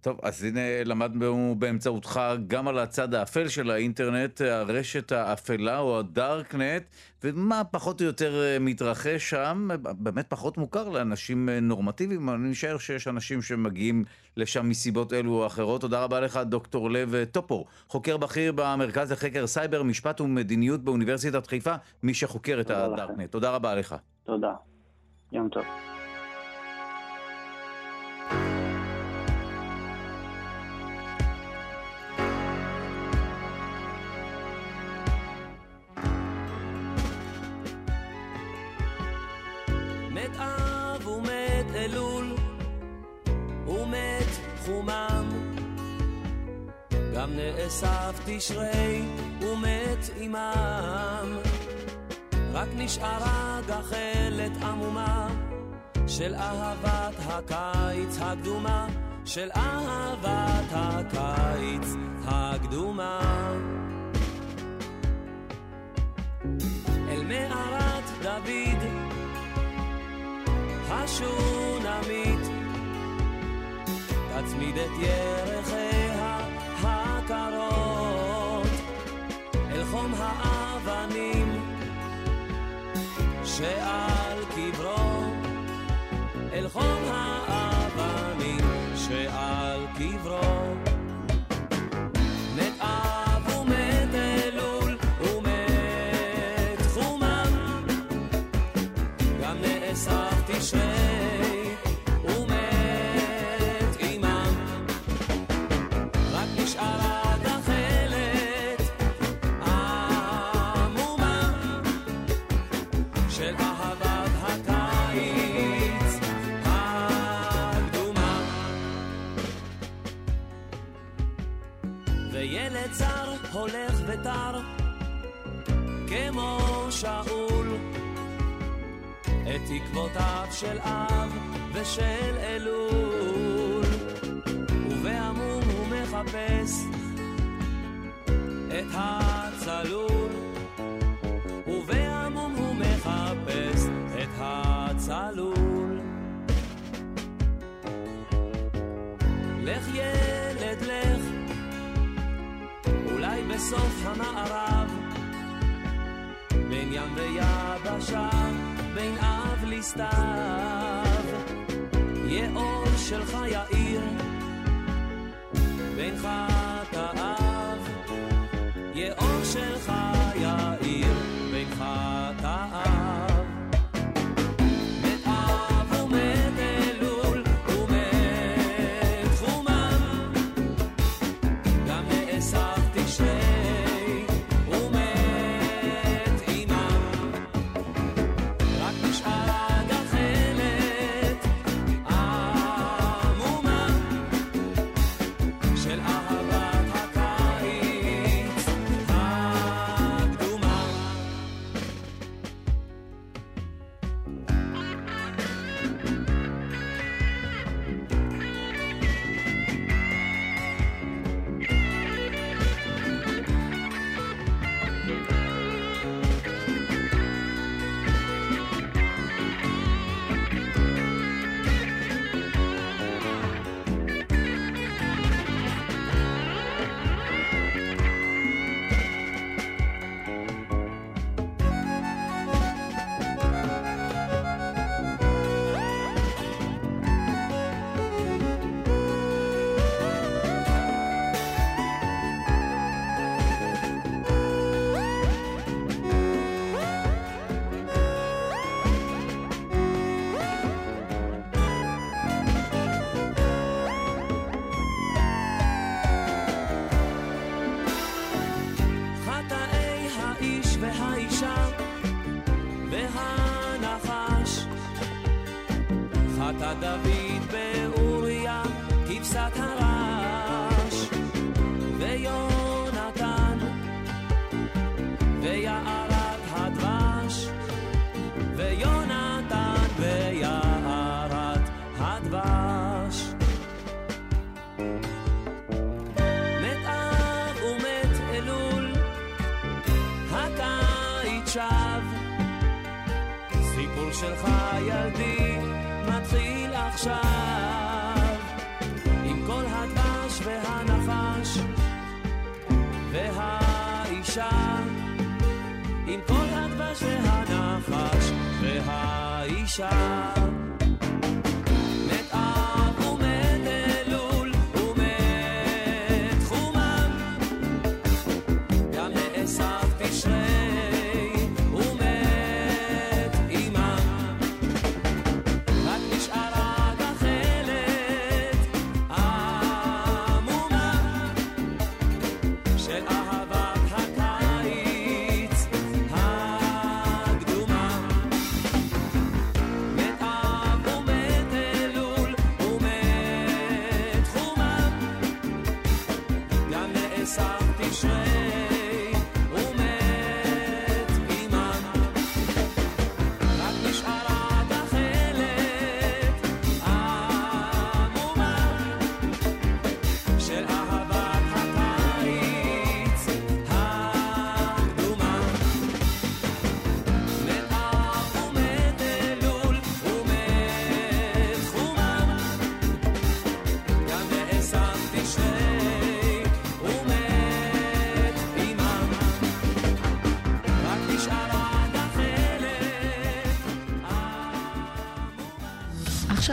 טוב, אז הנה למדנו באמצעותך גם על הצד האפל של האינטרנט, הרשת האפלה או הדארקנט, ומה פחות או יותר אה, מתרחש שם, באמת פחות מוכר לאנשים אה, נורמטיביים, אני משער שיש אנשים שמגיעים לשם מסיבות אלו או אחרות. תודה רבה לך, דוקטור לב טופור, חוקר בכיר במרכז לחקר סייבר, משפט ומדיניות באוניברסיטת חיפה, מי שחוקר את תודה לכם. הדארקנט. תודה רבה לך. תודה. יום טוב. מת אב גם נאסף תשרי ומת עמם רק נשארה גחלת עמומה של אהבת הקיץ הקדומה של אהבת הקיץ הקדומה. אל מערת דוד השונמית תצמיד את ירחיה שעל קברו אל חום האבנים חתר כמו שאול. את תקוותיו של אב ושל אלול. ובעמום הוא מחפש את הצלול בסוף המערב. בין ים ויבשה בין אב לסתיו. יהיה אור שלך יאיר בין עכשיו עם כל הדבש והנחש והאישה עם כל הדבש והנחש והאישה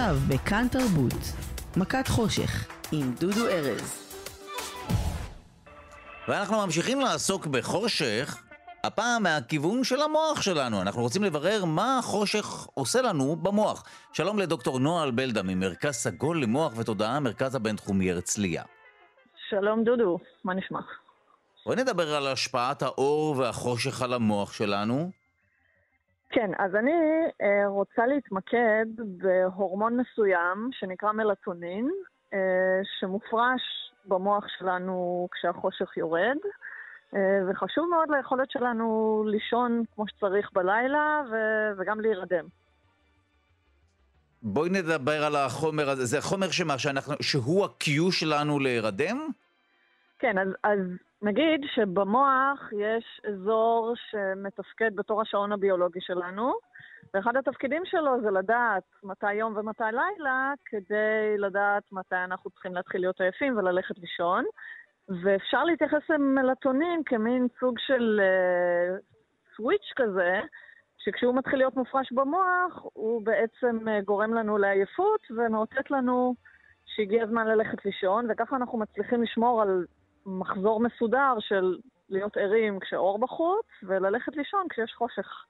עכשיו בכאן תרבות, מכת חושך, עם דודו ארז. ואנחנו ממשיכים לעסוק בחושך, הפעם מהכיוון של המוח שלנו. אנחנו רוצים לברר מה החושך עושה לנו במוח. שלום לדוקטור נועה בלדה ממרכז סגול למוח ותודעה, מרכז הבינתחומי הרצליה. שלום דודו, מה נשמע? בואי נדבר על השפעת האור והחושך על המוח שלנו. כן, אז אני אה, רוצה להתמקד בהורמון מסוים שנקרא מלטונין, אה, שמופרש במוח שלנו כשהחושך יורד, אה, וחשוב מאוד ליכולת שלנו לישון כמו שצריך בלילה ו- וגם להירדם. בואי נדבר על החומר הזה. זה חומר שמה, שאנחנו, שהוא ה-Q שלנו להירדם? כן, אז, אז נגיד שבמוח יש אזור שמתפקד בתור השעון הביולוגי שלנו, ואחד התפקידים שלו זה לדעת מתי יום ומתי לילה, כדי לדעת מתי אנחנו צריכים להתחיל להיות עייפים וללכת לישון. ואפשר להתייחס למלטונין כמין סוג של סוויץ' כזה, שכשהוא מתחיל להיות מופרש במוח, הוא בעצם אה, גורם לנו לעייפות ומאותת לנו שהגיע הזמן ללכת לישון, וככה אנחנו מצליחים לשמור על מחזור מסודר של להיות ערים כשאור בחוץ, וללכת לישון כשיש חושך.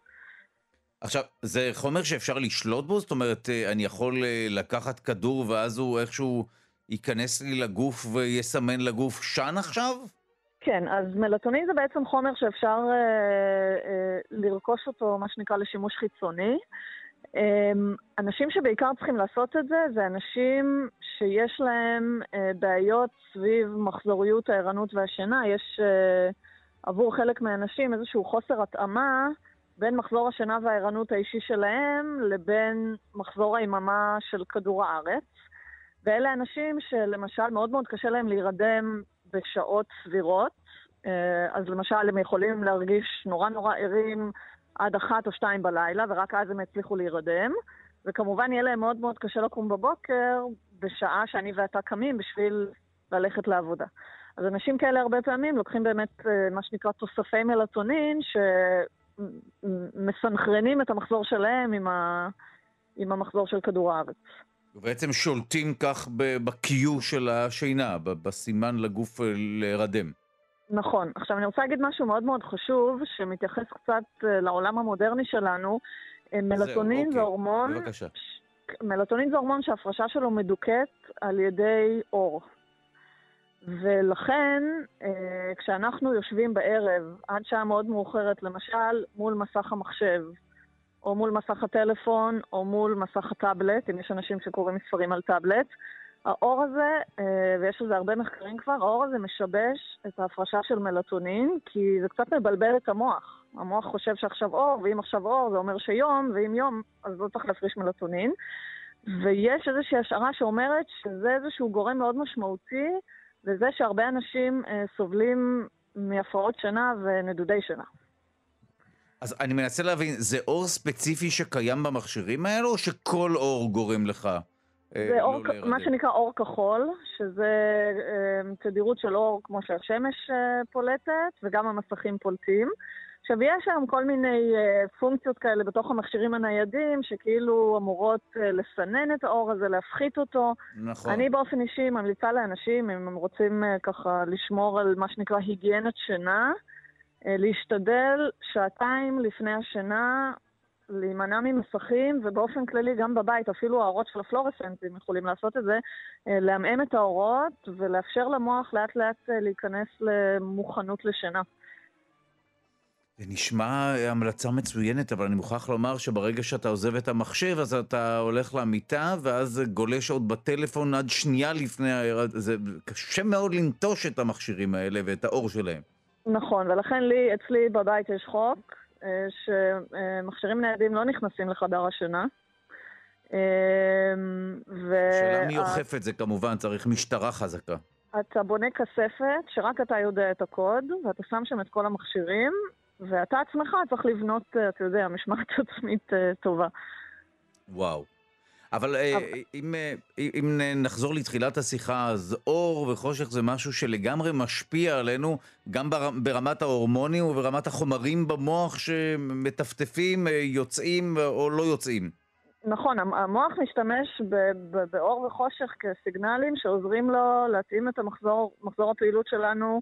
עכשיו, זה חומר שאפשר לשלוט בו? זאת אומרת, אה, אני יכול אה, לקחת כדור ואז הוא איכשהו ייכנס לי לגוף ויסמן לגוף שן עכשיו? כן, אז מלטונין זה בעצם חומר שאפשר אה, אה, לרכוש אותו, מה שנקרא, לשימוש חיצוני. אה, אנשים שבעיקר צריכים לעשות את זה, זה אנשים שיש להם אה, בעיות סביב מחזוריות הערנות והשינה. יש אה, עבור חלק מהאנשים איזשהו חוסר התאמה בין מחזור השינה והערנות האישי שלהם לבין מחזור היממה של כדור הארץ. ואלה אנשים שלמשל מאוד מאוד קשה להם להירדם בשעות סבירות. אה, אז למשל, הם יכולים להרגיש נורא נורא ערים עד אחת או שתיים בלילה, ורק אז הם יצליחו להירדם. וכמובן יהיה להם מאוד מאוד קשה לקום בבוקר בשעה שאני ואתה קמים בשביל ללכת לעבודה. אז אנשים כאלה הרבה פעמים לוקחים באמת אה, מה שנקרא תוספי מלטונין, שמסנכרנים את המחזור שלהם עם, ה... עם המחזור של כדור הארץ. ובעצם שולטים כך ב-Q של השינה, בסימן לגוף אה, להירדם. נכון. עכשיו אני רוצה להגיד משהו מאוד מאוד חשוב, שמתייחס קצת אה, לעולם המודרני שלנו. אה, מלטונין אוקיי. זה הורמון, בבקשה. מלטונין זה הורמון שההפרשה שלו מדוכאת על ידי אור. ולכן, אה, כשאנחנו יושבים בערב עד שעה מאוד מאוחרת, למשל מול מסך המחשב, או מול מסך הטלפון, או מול מסך הטאבלט, אם יש אנשים שקוראים ספרים על טאבלט, האור הזה, אה, ויש לזה הרבה מחקרים כבר, האור הזה משבש את ההפרשה של מלטונין, כי זה קצת מבלבל את המוח. המוח חושב שעכשיו אור, ואם עכשיו אור זה אומר שיום, ואם יום, אז לא צריך להפריש מלטונין. ויש איזושהי השערה שאומרת שזה איזשהו גורם מאוד משמעותי לזה שהרבה אנשים אה, סובלים מהפרעות שינה ונדודי שינה. אז אני מנסה להבין, זה אור ספציפי שקיים במכשירים האלו, או שכל אור גורם לך זה לא אור, להירדם? מה שנקרא אור כחול, שזה אה, תדירות של אור כמו שהשמש אה, פולטת, וגם המסכים פולטים. עכשיו, יש היום כל מיני אה, פונקציות כאלה בתוך המכשירים הניידים, שכאילו אמורות אה, לסנן את האור הזה, להפחית אותו. נכון. אני באופן אישי ממליצה לאנשים, אם הם רוצים אה, ככה לשמור על מה שנקרא היגיינת שינה, אה, להשתדל שעתיים לפני השינה להימנע ממסכים, ובאופן כללי גם בבית, אפילו האורות של הפלורסנטים יכולים לעשות את זה, אה, לעמעם את האורות ולאפשר למוח לאט לאט אה, להיכנס למוכנות לשינה. זה נשמע המלצה מצוינת, אבל אני מוכרח לומר שברגע שאתה עוזב את המחשב, אז אתה הולך למיטה, ואז גולש עוד בטלפון עד שנייה לפני ההירד... זה קשה מאוד לנטוש את המכשירים האלה ואת האור שלהם. נכון, ולכן לי, אצלי בבית יש חוק, אה, שמכשירים ניידים לא נכנסים לחדר השינה. אה, ו- השאלה מי אוכף את זה כמובן, צריך משטרה חזקה. אתה בונה כספת שרק אתה יודע את הקוד, ואתה שם שם את כל המכשירים, ואתה עצמך צריך לבנות, אה, אתה יודע, משמעת עצמית אה, טובה. וואו. אבל אה, אם, אה, אם נחזור לתחילת השיחה, אז אור וחושך זה משהו שלגמרי משפיע עלינו, גם בר- ברמת ההורמונים וברמת החומרים במוח שמטפטפים, אה, יוצאים או לא יוצאים. נכון, המ- המוח משתמש באור וחושך כסיגנלים שעוזרים לו להתאים את המחזור, מחזור הפעילות שלנו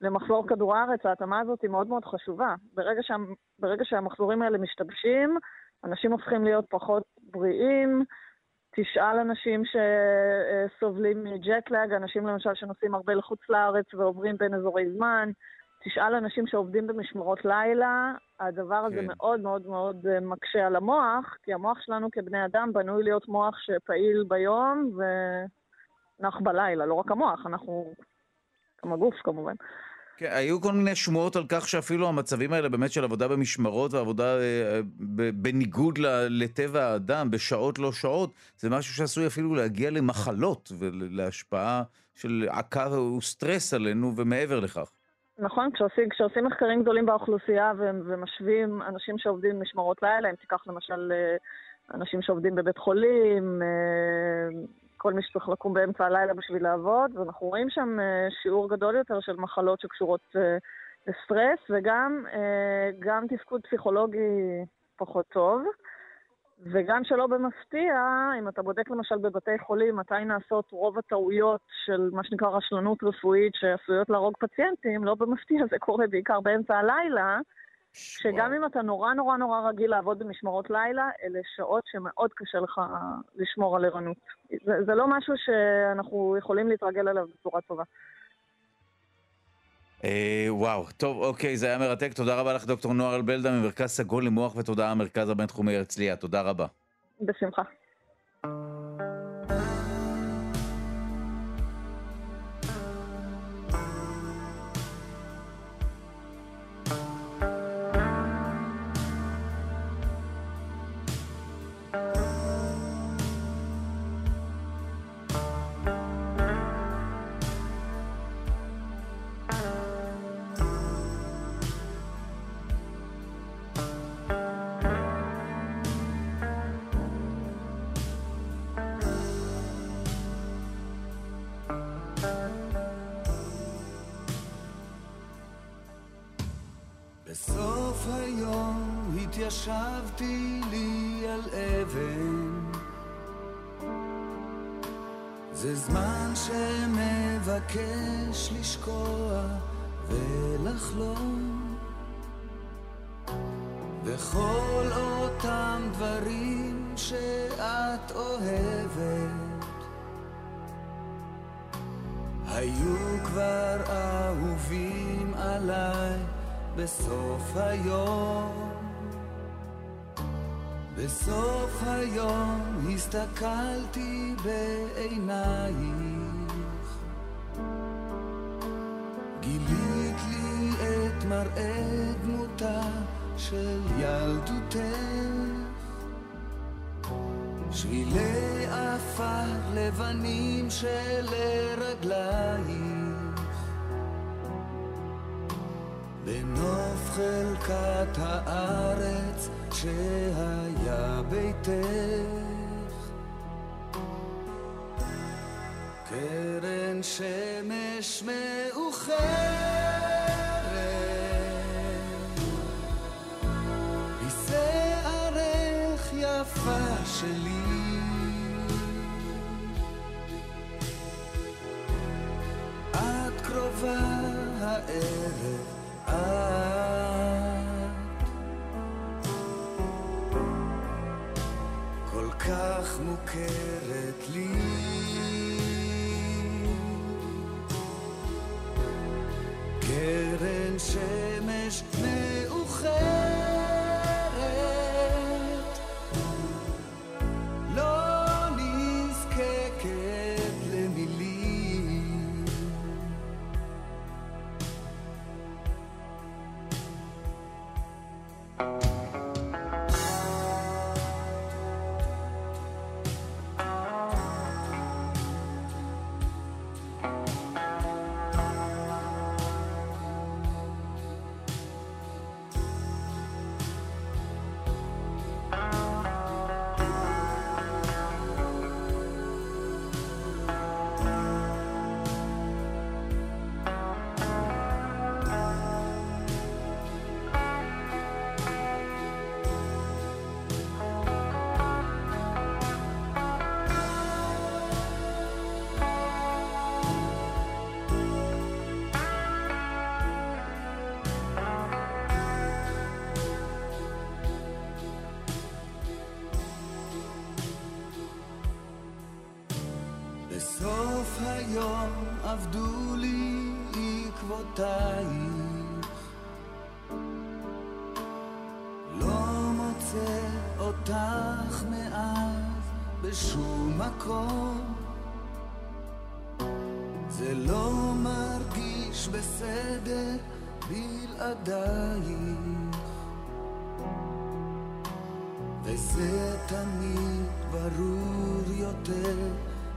למחזור כדור הארץ. ההתאמה הזאת היא מאוד מאוד חשובה. ברגע, שה, ברגע שהמחזורים האלה משתבשים, אנשים הופכים להיות פחות בריאים. תשאל אנשים שסובלים מג'טלאג, אנשים למשל שנוסעים הרבה לחוץ לארץ ועוברים בין אזורי זמן. תשאל אנשים שעובדים במשמרות לילה, הדבר הזה כן. מאוד מאוד מאוד אה, מקשה על המוח, כי המוח שלנו כבני אדם בנוי להיות מוח שפעיל ביום ונח בלילה, לא רק המוח, אנחנו, גם הגוף כמובן. כן, היו כל מיני שמועות על כך שאפילו המצבים האלה באמת של עבודה במשמרות ועבודה אה, ב- בניגוד ל- לטבע האדם, בשעות לא שעות, זה משהו שעשוי אפילו להגיע למחלות ולהשפעה של עקה וסטרס עלינו ומעבר לכך. נכון, כשעושים, כשעושים מחקרים גדולים באוכלוסייה ו- ומשווים אנשים שעובדים משמרות לילה, אם תיקח למשל אה, אנשים שעובדים בבית חולים, אה, כל מי שצריך לקום באמצע הלילה בשביל לעבוד, ואנחנו רואים שם אה, שיעור גדול יותר של מחלות שקשורות אה, לסטרס, וגם אה, גם תפקוד פסיכולוגי פחות טוב. וגם שלא במפתיע, אם אתה בודק למשל בבתי חולים מתי נעשות רוב הטעויות של מה שנקרא רשלנות רפואית שעשויות להרוג פציינטים, לא במפתיע, זה קורה בעיקר באמצע הלילה, שגם אם אתה נורא נורא נורא רגיל לעבוד במשמרות לילה, אלה שעות שמאוד קשה לך לשמור על ערנות. זה, זה לא משהו שאנחנו יכולים להתרגל אליו בצורה טובה. אה, וואו, טוב, אוקיי, זה היה מרתק. תודה רבה לך, דוקטור נועה אלבלדה ממרכז סגול למוח ותודעה, המרכז הבינתחומי הרצליה. תודה רבה. בשמחה. בסוף היום. בסוף היום הסתכלתי בעינייך גילית לי את מראה דמותה של ילדותך שבילי עפר לבנים שלרגלייך בנוף חלקת הארץ שהיה ביתך. קרן שמש מאוחרת. בשערך יפה שלי. את קרובה הערב את כל קרן שמש מאוחרת בסדר בלעדייך. וזה תמיד ברור יותר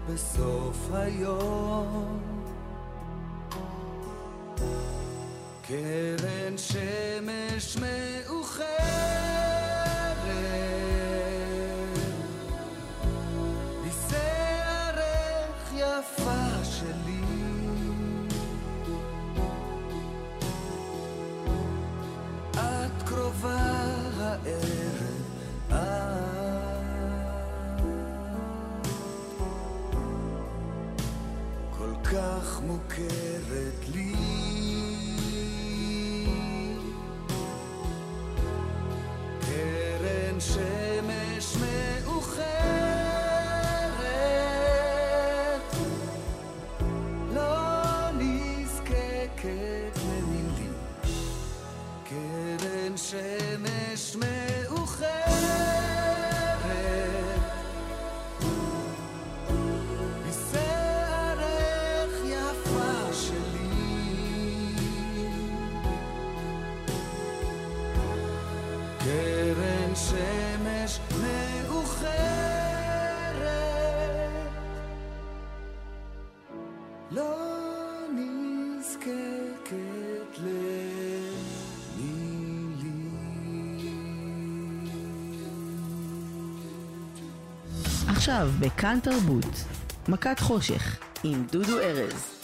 בסוף היום קרן שמש מאוחרת עכשיו בכאן תרבות, מכת חושך, עם דודו ארז.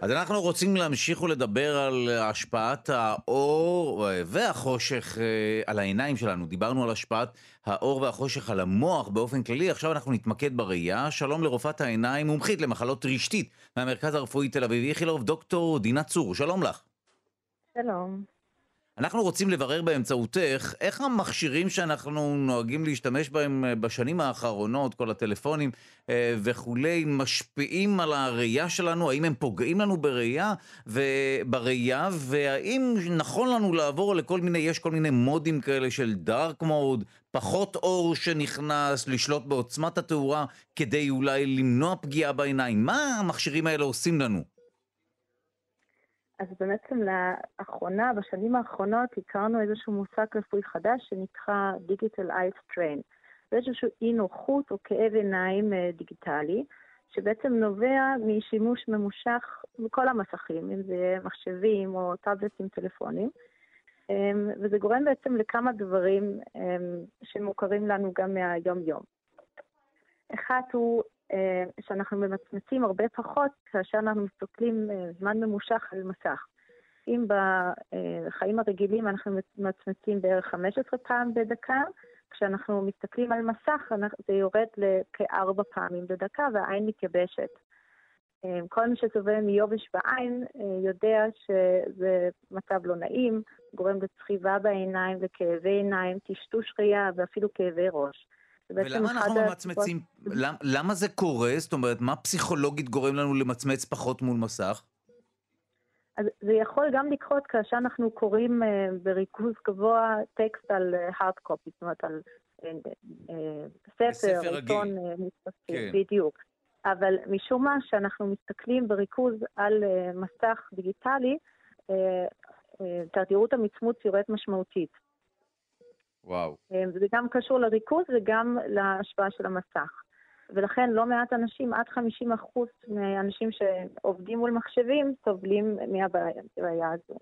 אז אנחנו רוצים להמשיך ולדבר על השפעת האור והחושך אה, על העיניים שלנו. דיברנו על השפעת האור והחושך על המוח באופן כללי, עכשיו אנחנו נתמקד בראייה. שלום לרופאת העיניים, מומחית למחלות רשתית מהמרכז הרפואי תל אביב איכילוב, דוקטור דינה צור, שלום לך. שלום. אנחנו רוצים לברר באמצעותך איך המכשירים שאנחנו נוהגים להשתמש בהם אה, בשנים האחרונות, כל הטלפונים אה, וכולי, משפיעים על הראייה שלנו, האם הם פוגעים לנו בראייה ובראייה, והאם נכון לנו לעבור לכל מיני, יש כל מיני מודים כאלה של דארק מוד, פחות אור שנכנס, לשלוט בעוצמת התאורה כדי אולי למנוע פגיעה בעיניים. מה המכשירים האלה עושים לנו? אז בעצם לאחרונה, בשנים האחרונות, הכרנו איזשהו מושג רפואי חדש שנקרא Digital Eye Strain. זה איזשהו אי נוחות או כאב עיניים אה, דיגיטלי, שבעצם נובע משימוש ממושך בכל המסכים, אם זה מחשבים או טאבלטים טלפונים, אמ, וזה גורם בעצם לכמה דברים אמ, שמוכרים לנו גם מהיום-יום. אחד הוא שאנחנו ממצמצים הרבה פחות כאשר אנחנו מסתכלים אה, זמן ממושך על מסך. אם בחיים הרגילים אנחנו ממצמצים בערך 15 פעם בדקה, כשאנחנו מסתכלים על מסך זה יורד לכארבע פעמים בדקה והעין מתייבשת. אה, כל מי שסובל מיובש בעין יודע שזה מצב לא נעים, גורם לצחיבה בעיניים, לכאבי עיניים, טשטוש ראייה ואפילו כאבי ראש. ולמה אנחנו ממצמצים, למה, למה זה קורה? זאת אומרת, מה פסיכולוגית גורם לנו למצמץ פחות מול מסך? אז זה יכול גם לקרות כאשר אנחנו קוראים uh, בריכוז גבוה טקסט על uh, hard copy, זאת אומרת על uh, uh, ספר, עיתון מתפסים, כן. בדיוק. אבל משום מה שאנחנו מסתכלים בריכוז על uh, מסך דיגיטלי, uh, uh, תדירות המצמוץ יורדת משמעותית. וואו. זה גם קשור לריכוז וגם להשפעה של המסך. ולכן לא מעט אנשים, עד 50 אחוז מהאנשים שעובדים מול מחשבים, סובלים מהבעיה הזו.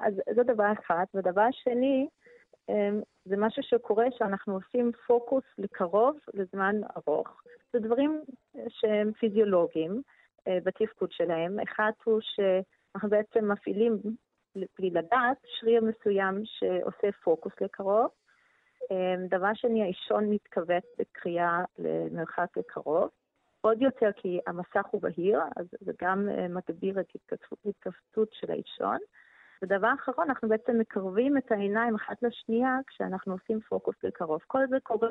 אז זה דבר אחד. ודבר שני, זה משהו שקורה שאנחנו עושים פוקוס לקרוב לזמן ארוך. זה דברים שהם פיזיולוגיים בתפקוד שלהם. אחד הוא שאנחנו בעצם מפעילים בלי לדעת, שריר מסוים שעושה פוקוס לקרוב. אמ, דבר שני, האישון מתכווץ בקריאה למרחק לקרוב. עוד יותר כי המסך הוא בהיר, אז זה גם אה, מגביר את התכווצות של האישון. ודבר אחרון, אנחנו בעצם מקרבים את העיניים אחת לשנייה כשאנחנו עושים פוקוס לקרוב. כל זה קורה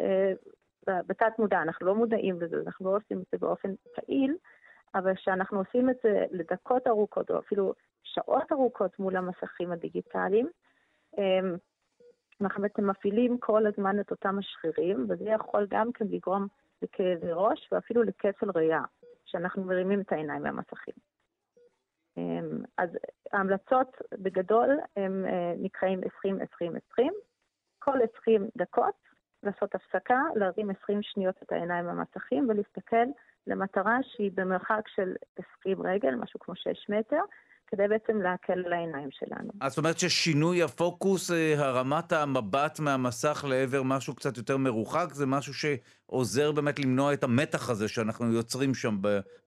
אה, בתת מודע, אנחנו לא מודעים לזה, אנחנו לא עושים את זה באופן פעיל, אבל כשאנחנו עושים את זה לדקות ארוכות, או אפילו שעות ארוכות מול המסכים הדיגיטליים, אמ, אנחנו בעצם מפעילים כל הזמן את אותם השרירים, וזה יכול גם כן לגרום לכאבי ראש ואפילו לכפל ראייה, שאנחנו מרימים את העיניים מהמסכים. אמ, אז ההמלצות בגדול הם אה, נקראים 20-20-20. כל 20 דקות לעשות הפסקה, להרים 20 שניות את העיניים מהמסכים ולהסתכל למטרה שהיא במרחק של 20 רגל, משהו כמו 6 מטר, כדי בעצם להקל על העיניים שלנו. זאת אומרת ששינוי הפוקוס, אה, הרמת המבט מהמסך לעבר משהו קצת יותר מרוחק, זה משהו שעוזר באמת למנוע את המתח הזה שאנחנו יוצרים שם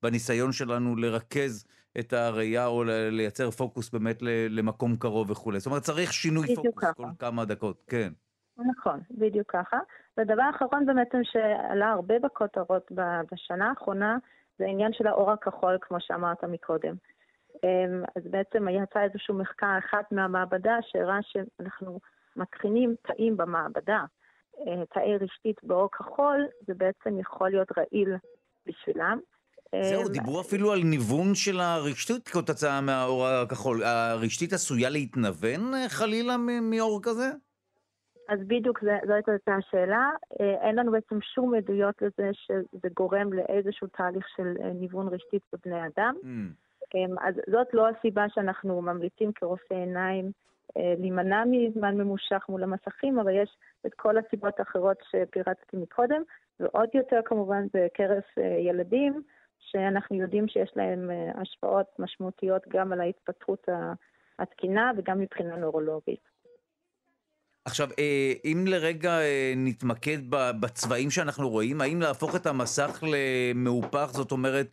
בניסיון שלנו לרכז את הראייה או לייצר פוקוס באמת למקום קרוב וכולי. זאת אומרת, צריך שינוי פוקוס ככה. כל כמה דקות, כן. נכון, בדיוק ככה. והדבר האחרון באמת שעלה הרבה בכותרות בשנה האחרונה, זה העניין של האור הכחול, כמו שאמרת מקודם. אמ, אז בעצם יצא איזשהו מחקר אחד מהמעבדה שהראה שאנחנו מקרינים תאים במעבדה, אה, תאי רשתית באור כחול, זה בעצם יכול להיות רעיל בשבילם. זהו, אמ, דיברו אפילו על ניוון של הרשתית כתוצאה מהאור הכחול. הרשתית עשויה להתנוון אה, חלילה מאור כזה? אז בדיוק זו הייתה השאלה. אה, אין לנו בעצם שום עדויות לזה שזה גורם לאיזשהו תהליך של ניוון רשתית בבני אדם. Mm. אמ, אז זאת לא הסיבה שאנחנו ממליצים כרופאי עיניים אה, להימנע מזמן ממושך מול המסכים, אבל יש את כל הסיבות האחרות שפירטתי מקודם, ועוד יותר כמובן בקרב אה, ילדים, שאנחנו יודעים שיש להם אה, השפעות משמעותיות גם על ההתפתחות התקינה וגם מבחינה נורולוגית. עכשיו, אם לרגע נתמקד בצבעים שאנחנו רואים, האם להפוך את המסך למהופך, זאת אומרת,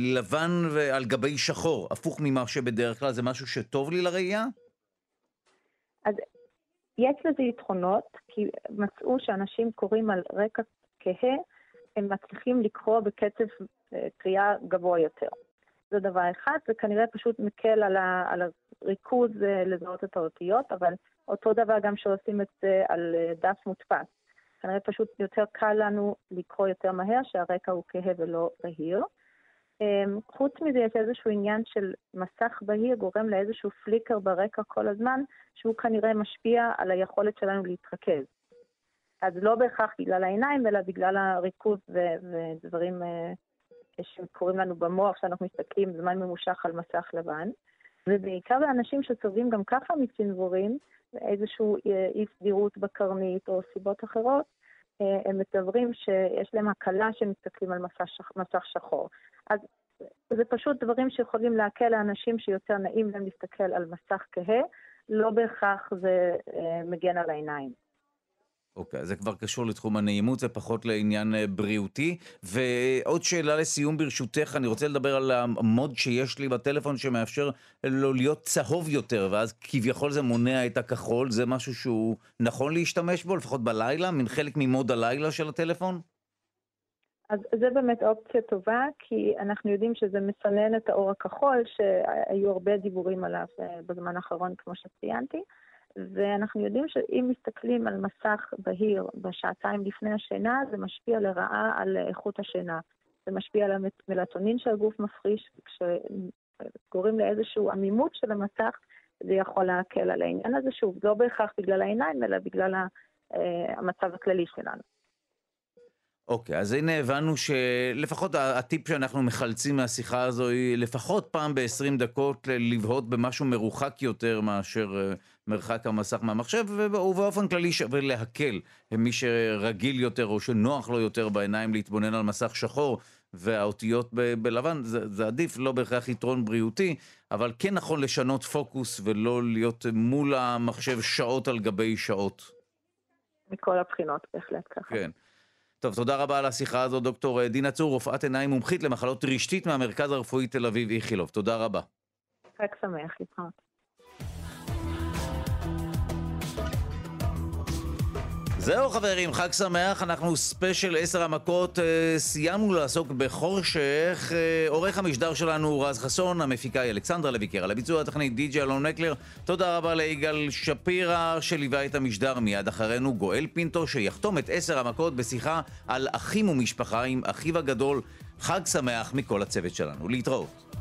לבן על גבי שחור, הפוך ממה שבדרך כלל, זה משהו שטוב לי לראייה? אז יש לזה יתרונות, כי מצאו שאנשים קוראים על רקע כהה, הם מצליחים לקרוא בקצב קריאה גבוה יותר. זה דבר אחד, זה כנראה פשוט מקל על, על הריכוז לזהות את האותיות, אבל אותו דבר גם שעושים את זה על דף מודפס. כנראה פשוט יותר קל לנו לקרוא יותר מהר, שהרקע הוא כהה ולא בהיר. אמ, חוץ מזה יש איזשהו עניין של מסך בהיר גורם לאיזשהו פליקר ברקע כל הזמן, שהוא כנראה משפיע על היכולת שלנו להתרכז. אז לא בהכרח בגלל העיניים, אלא בגלל הריכוז ו- ודברים uh, שקורים לנו במוח, שאנחנו מסתכלים זמן ממושך על מסך לבן. ובעיקר לאנשים שסובלים גם ככה מצנזורים, איזושהי אה, אי סדירות בקרנית או סיבות אחרות, אה, הם מדברים שיש להם הקלה שמסתכלים על מסך, מסך שחור. אז זה פשוט דברים שיכולים להקל לאנשים שיותר נעים להם להסתכל על מסך כהה, לא בהכרח זה אה, מגן על העיניים. אוקיי, okay, זה כבר קשור לתחום הנעימות, זה פחות לעניין אה, בריאותי. ועוד שאלה לסיום ברשותך, אני רוצה לדבר על המוד שיש לי בטלפון שמאפשר לו להיות צהוב יותר, ואז כביכול זה מונע את הכחול, זה משהו שהוא נכון להשתמש בו, לפחות בלילה, מן חלק ממוד הלילה של הטלפון? אז זה באמת אופציה טובה, כי אנחנו יודעים שזה מסנן את האור הכחול, שהיו הרבה דיבורים עליו אה, בזמן האחרון, כמו שציינתי. ואנחנו יודעים שאם מסתכלים על מסך בהיר בשעתיים לפני השינה, זה משפיע לרעה על איכות השינה. זה משפיע על המלטונין שהגוף מפריש, כשגורם לאיזושהי עמימות של המסך, זה יכול להקל על העניין הזה, שוב, לא בהכרח בגלל העיניים, אלא בגלל אה, המצב הכללי שלנו. אוקיי, אז הנה הבנו שלפחות הטיפ שאנחנו מחלצים מהשיחה הזו היא לפחות פעם ב-20 דקות לבהות במשהו מרוחק יותר מאשר אה, מרחק המסך מהמחשב, ובאופן כללי שווה להקל מי שרגיל יותר או שנוח לו יותר בעיניים להתבונן על מסך שחור והאותיות ב- בלבן, זה, זה עדיף, לא בהכרח יתרון בריאותי, אבל כן נכון לשנות פוקוס ולא להיות מול המחשב שעות על גבי שעות. מכל הבחינות, בהחלט ככה. כן. טוב, תודה רבה על השיחה הזו, דוקטור דינה צור, רופאת עיניים מומחית למחלות רשתית מהמרכז הרפואי תל אביב איכילוב. תודה רבה. חג שמח, להתראות. זהו חברים, חג שמח, אנחנו ספיישל עשר המכות, אה, סיימנו לעסוק בחושך. אה, עורך המשדר שלנו הוא רז חסון, המפיקה היא אלכסנדרה לויקר, על הביצוע הטכנית די.ג'י אלון מקלר. תודה רבה ליגאל שפירא שליווה את המשדר מיד אחרינו, גואל פינטו שיחתום את עשר המכות בשיחה על אחים ומשפחה עם אחיו הגדול. חג שמח מכל הצוות שלנו. להתראות.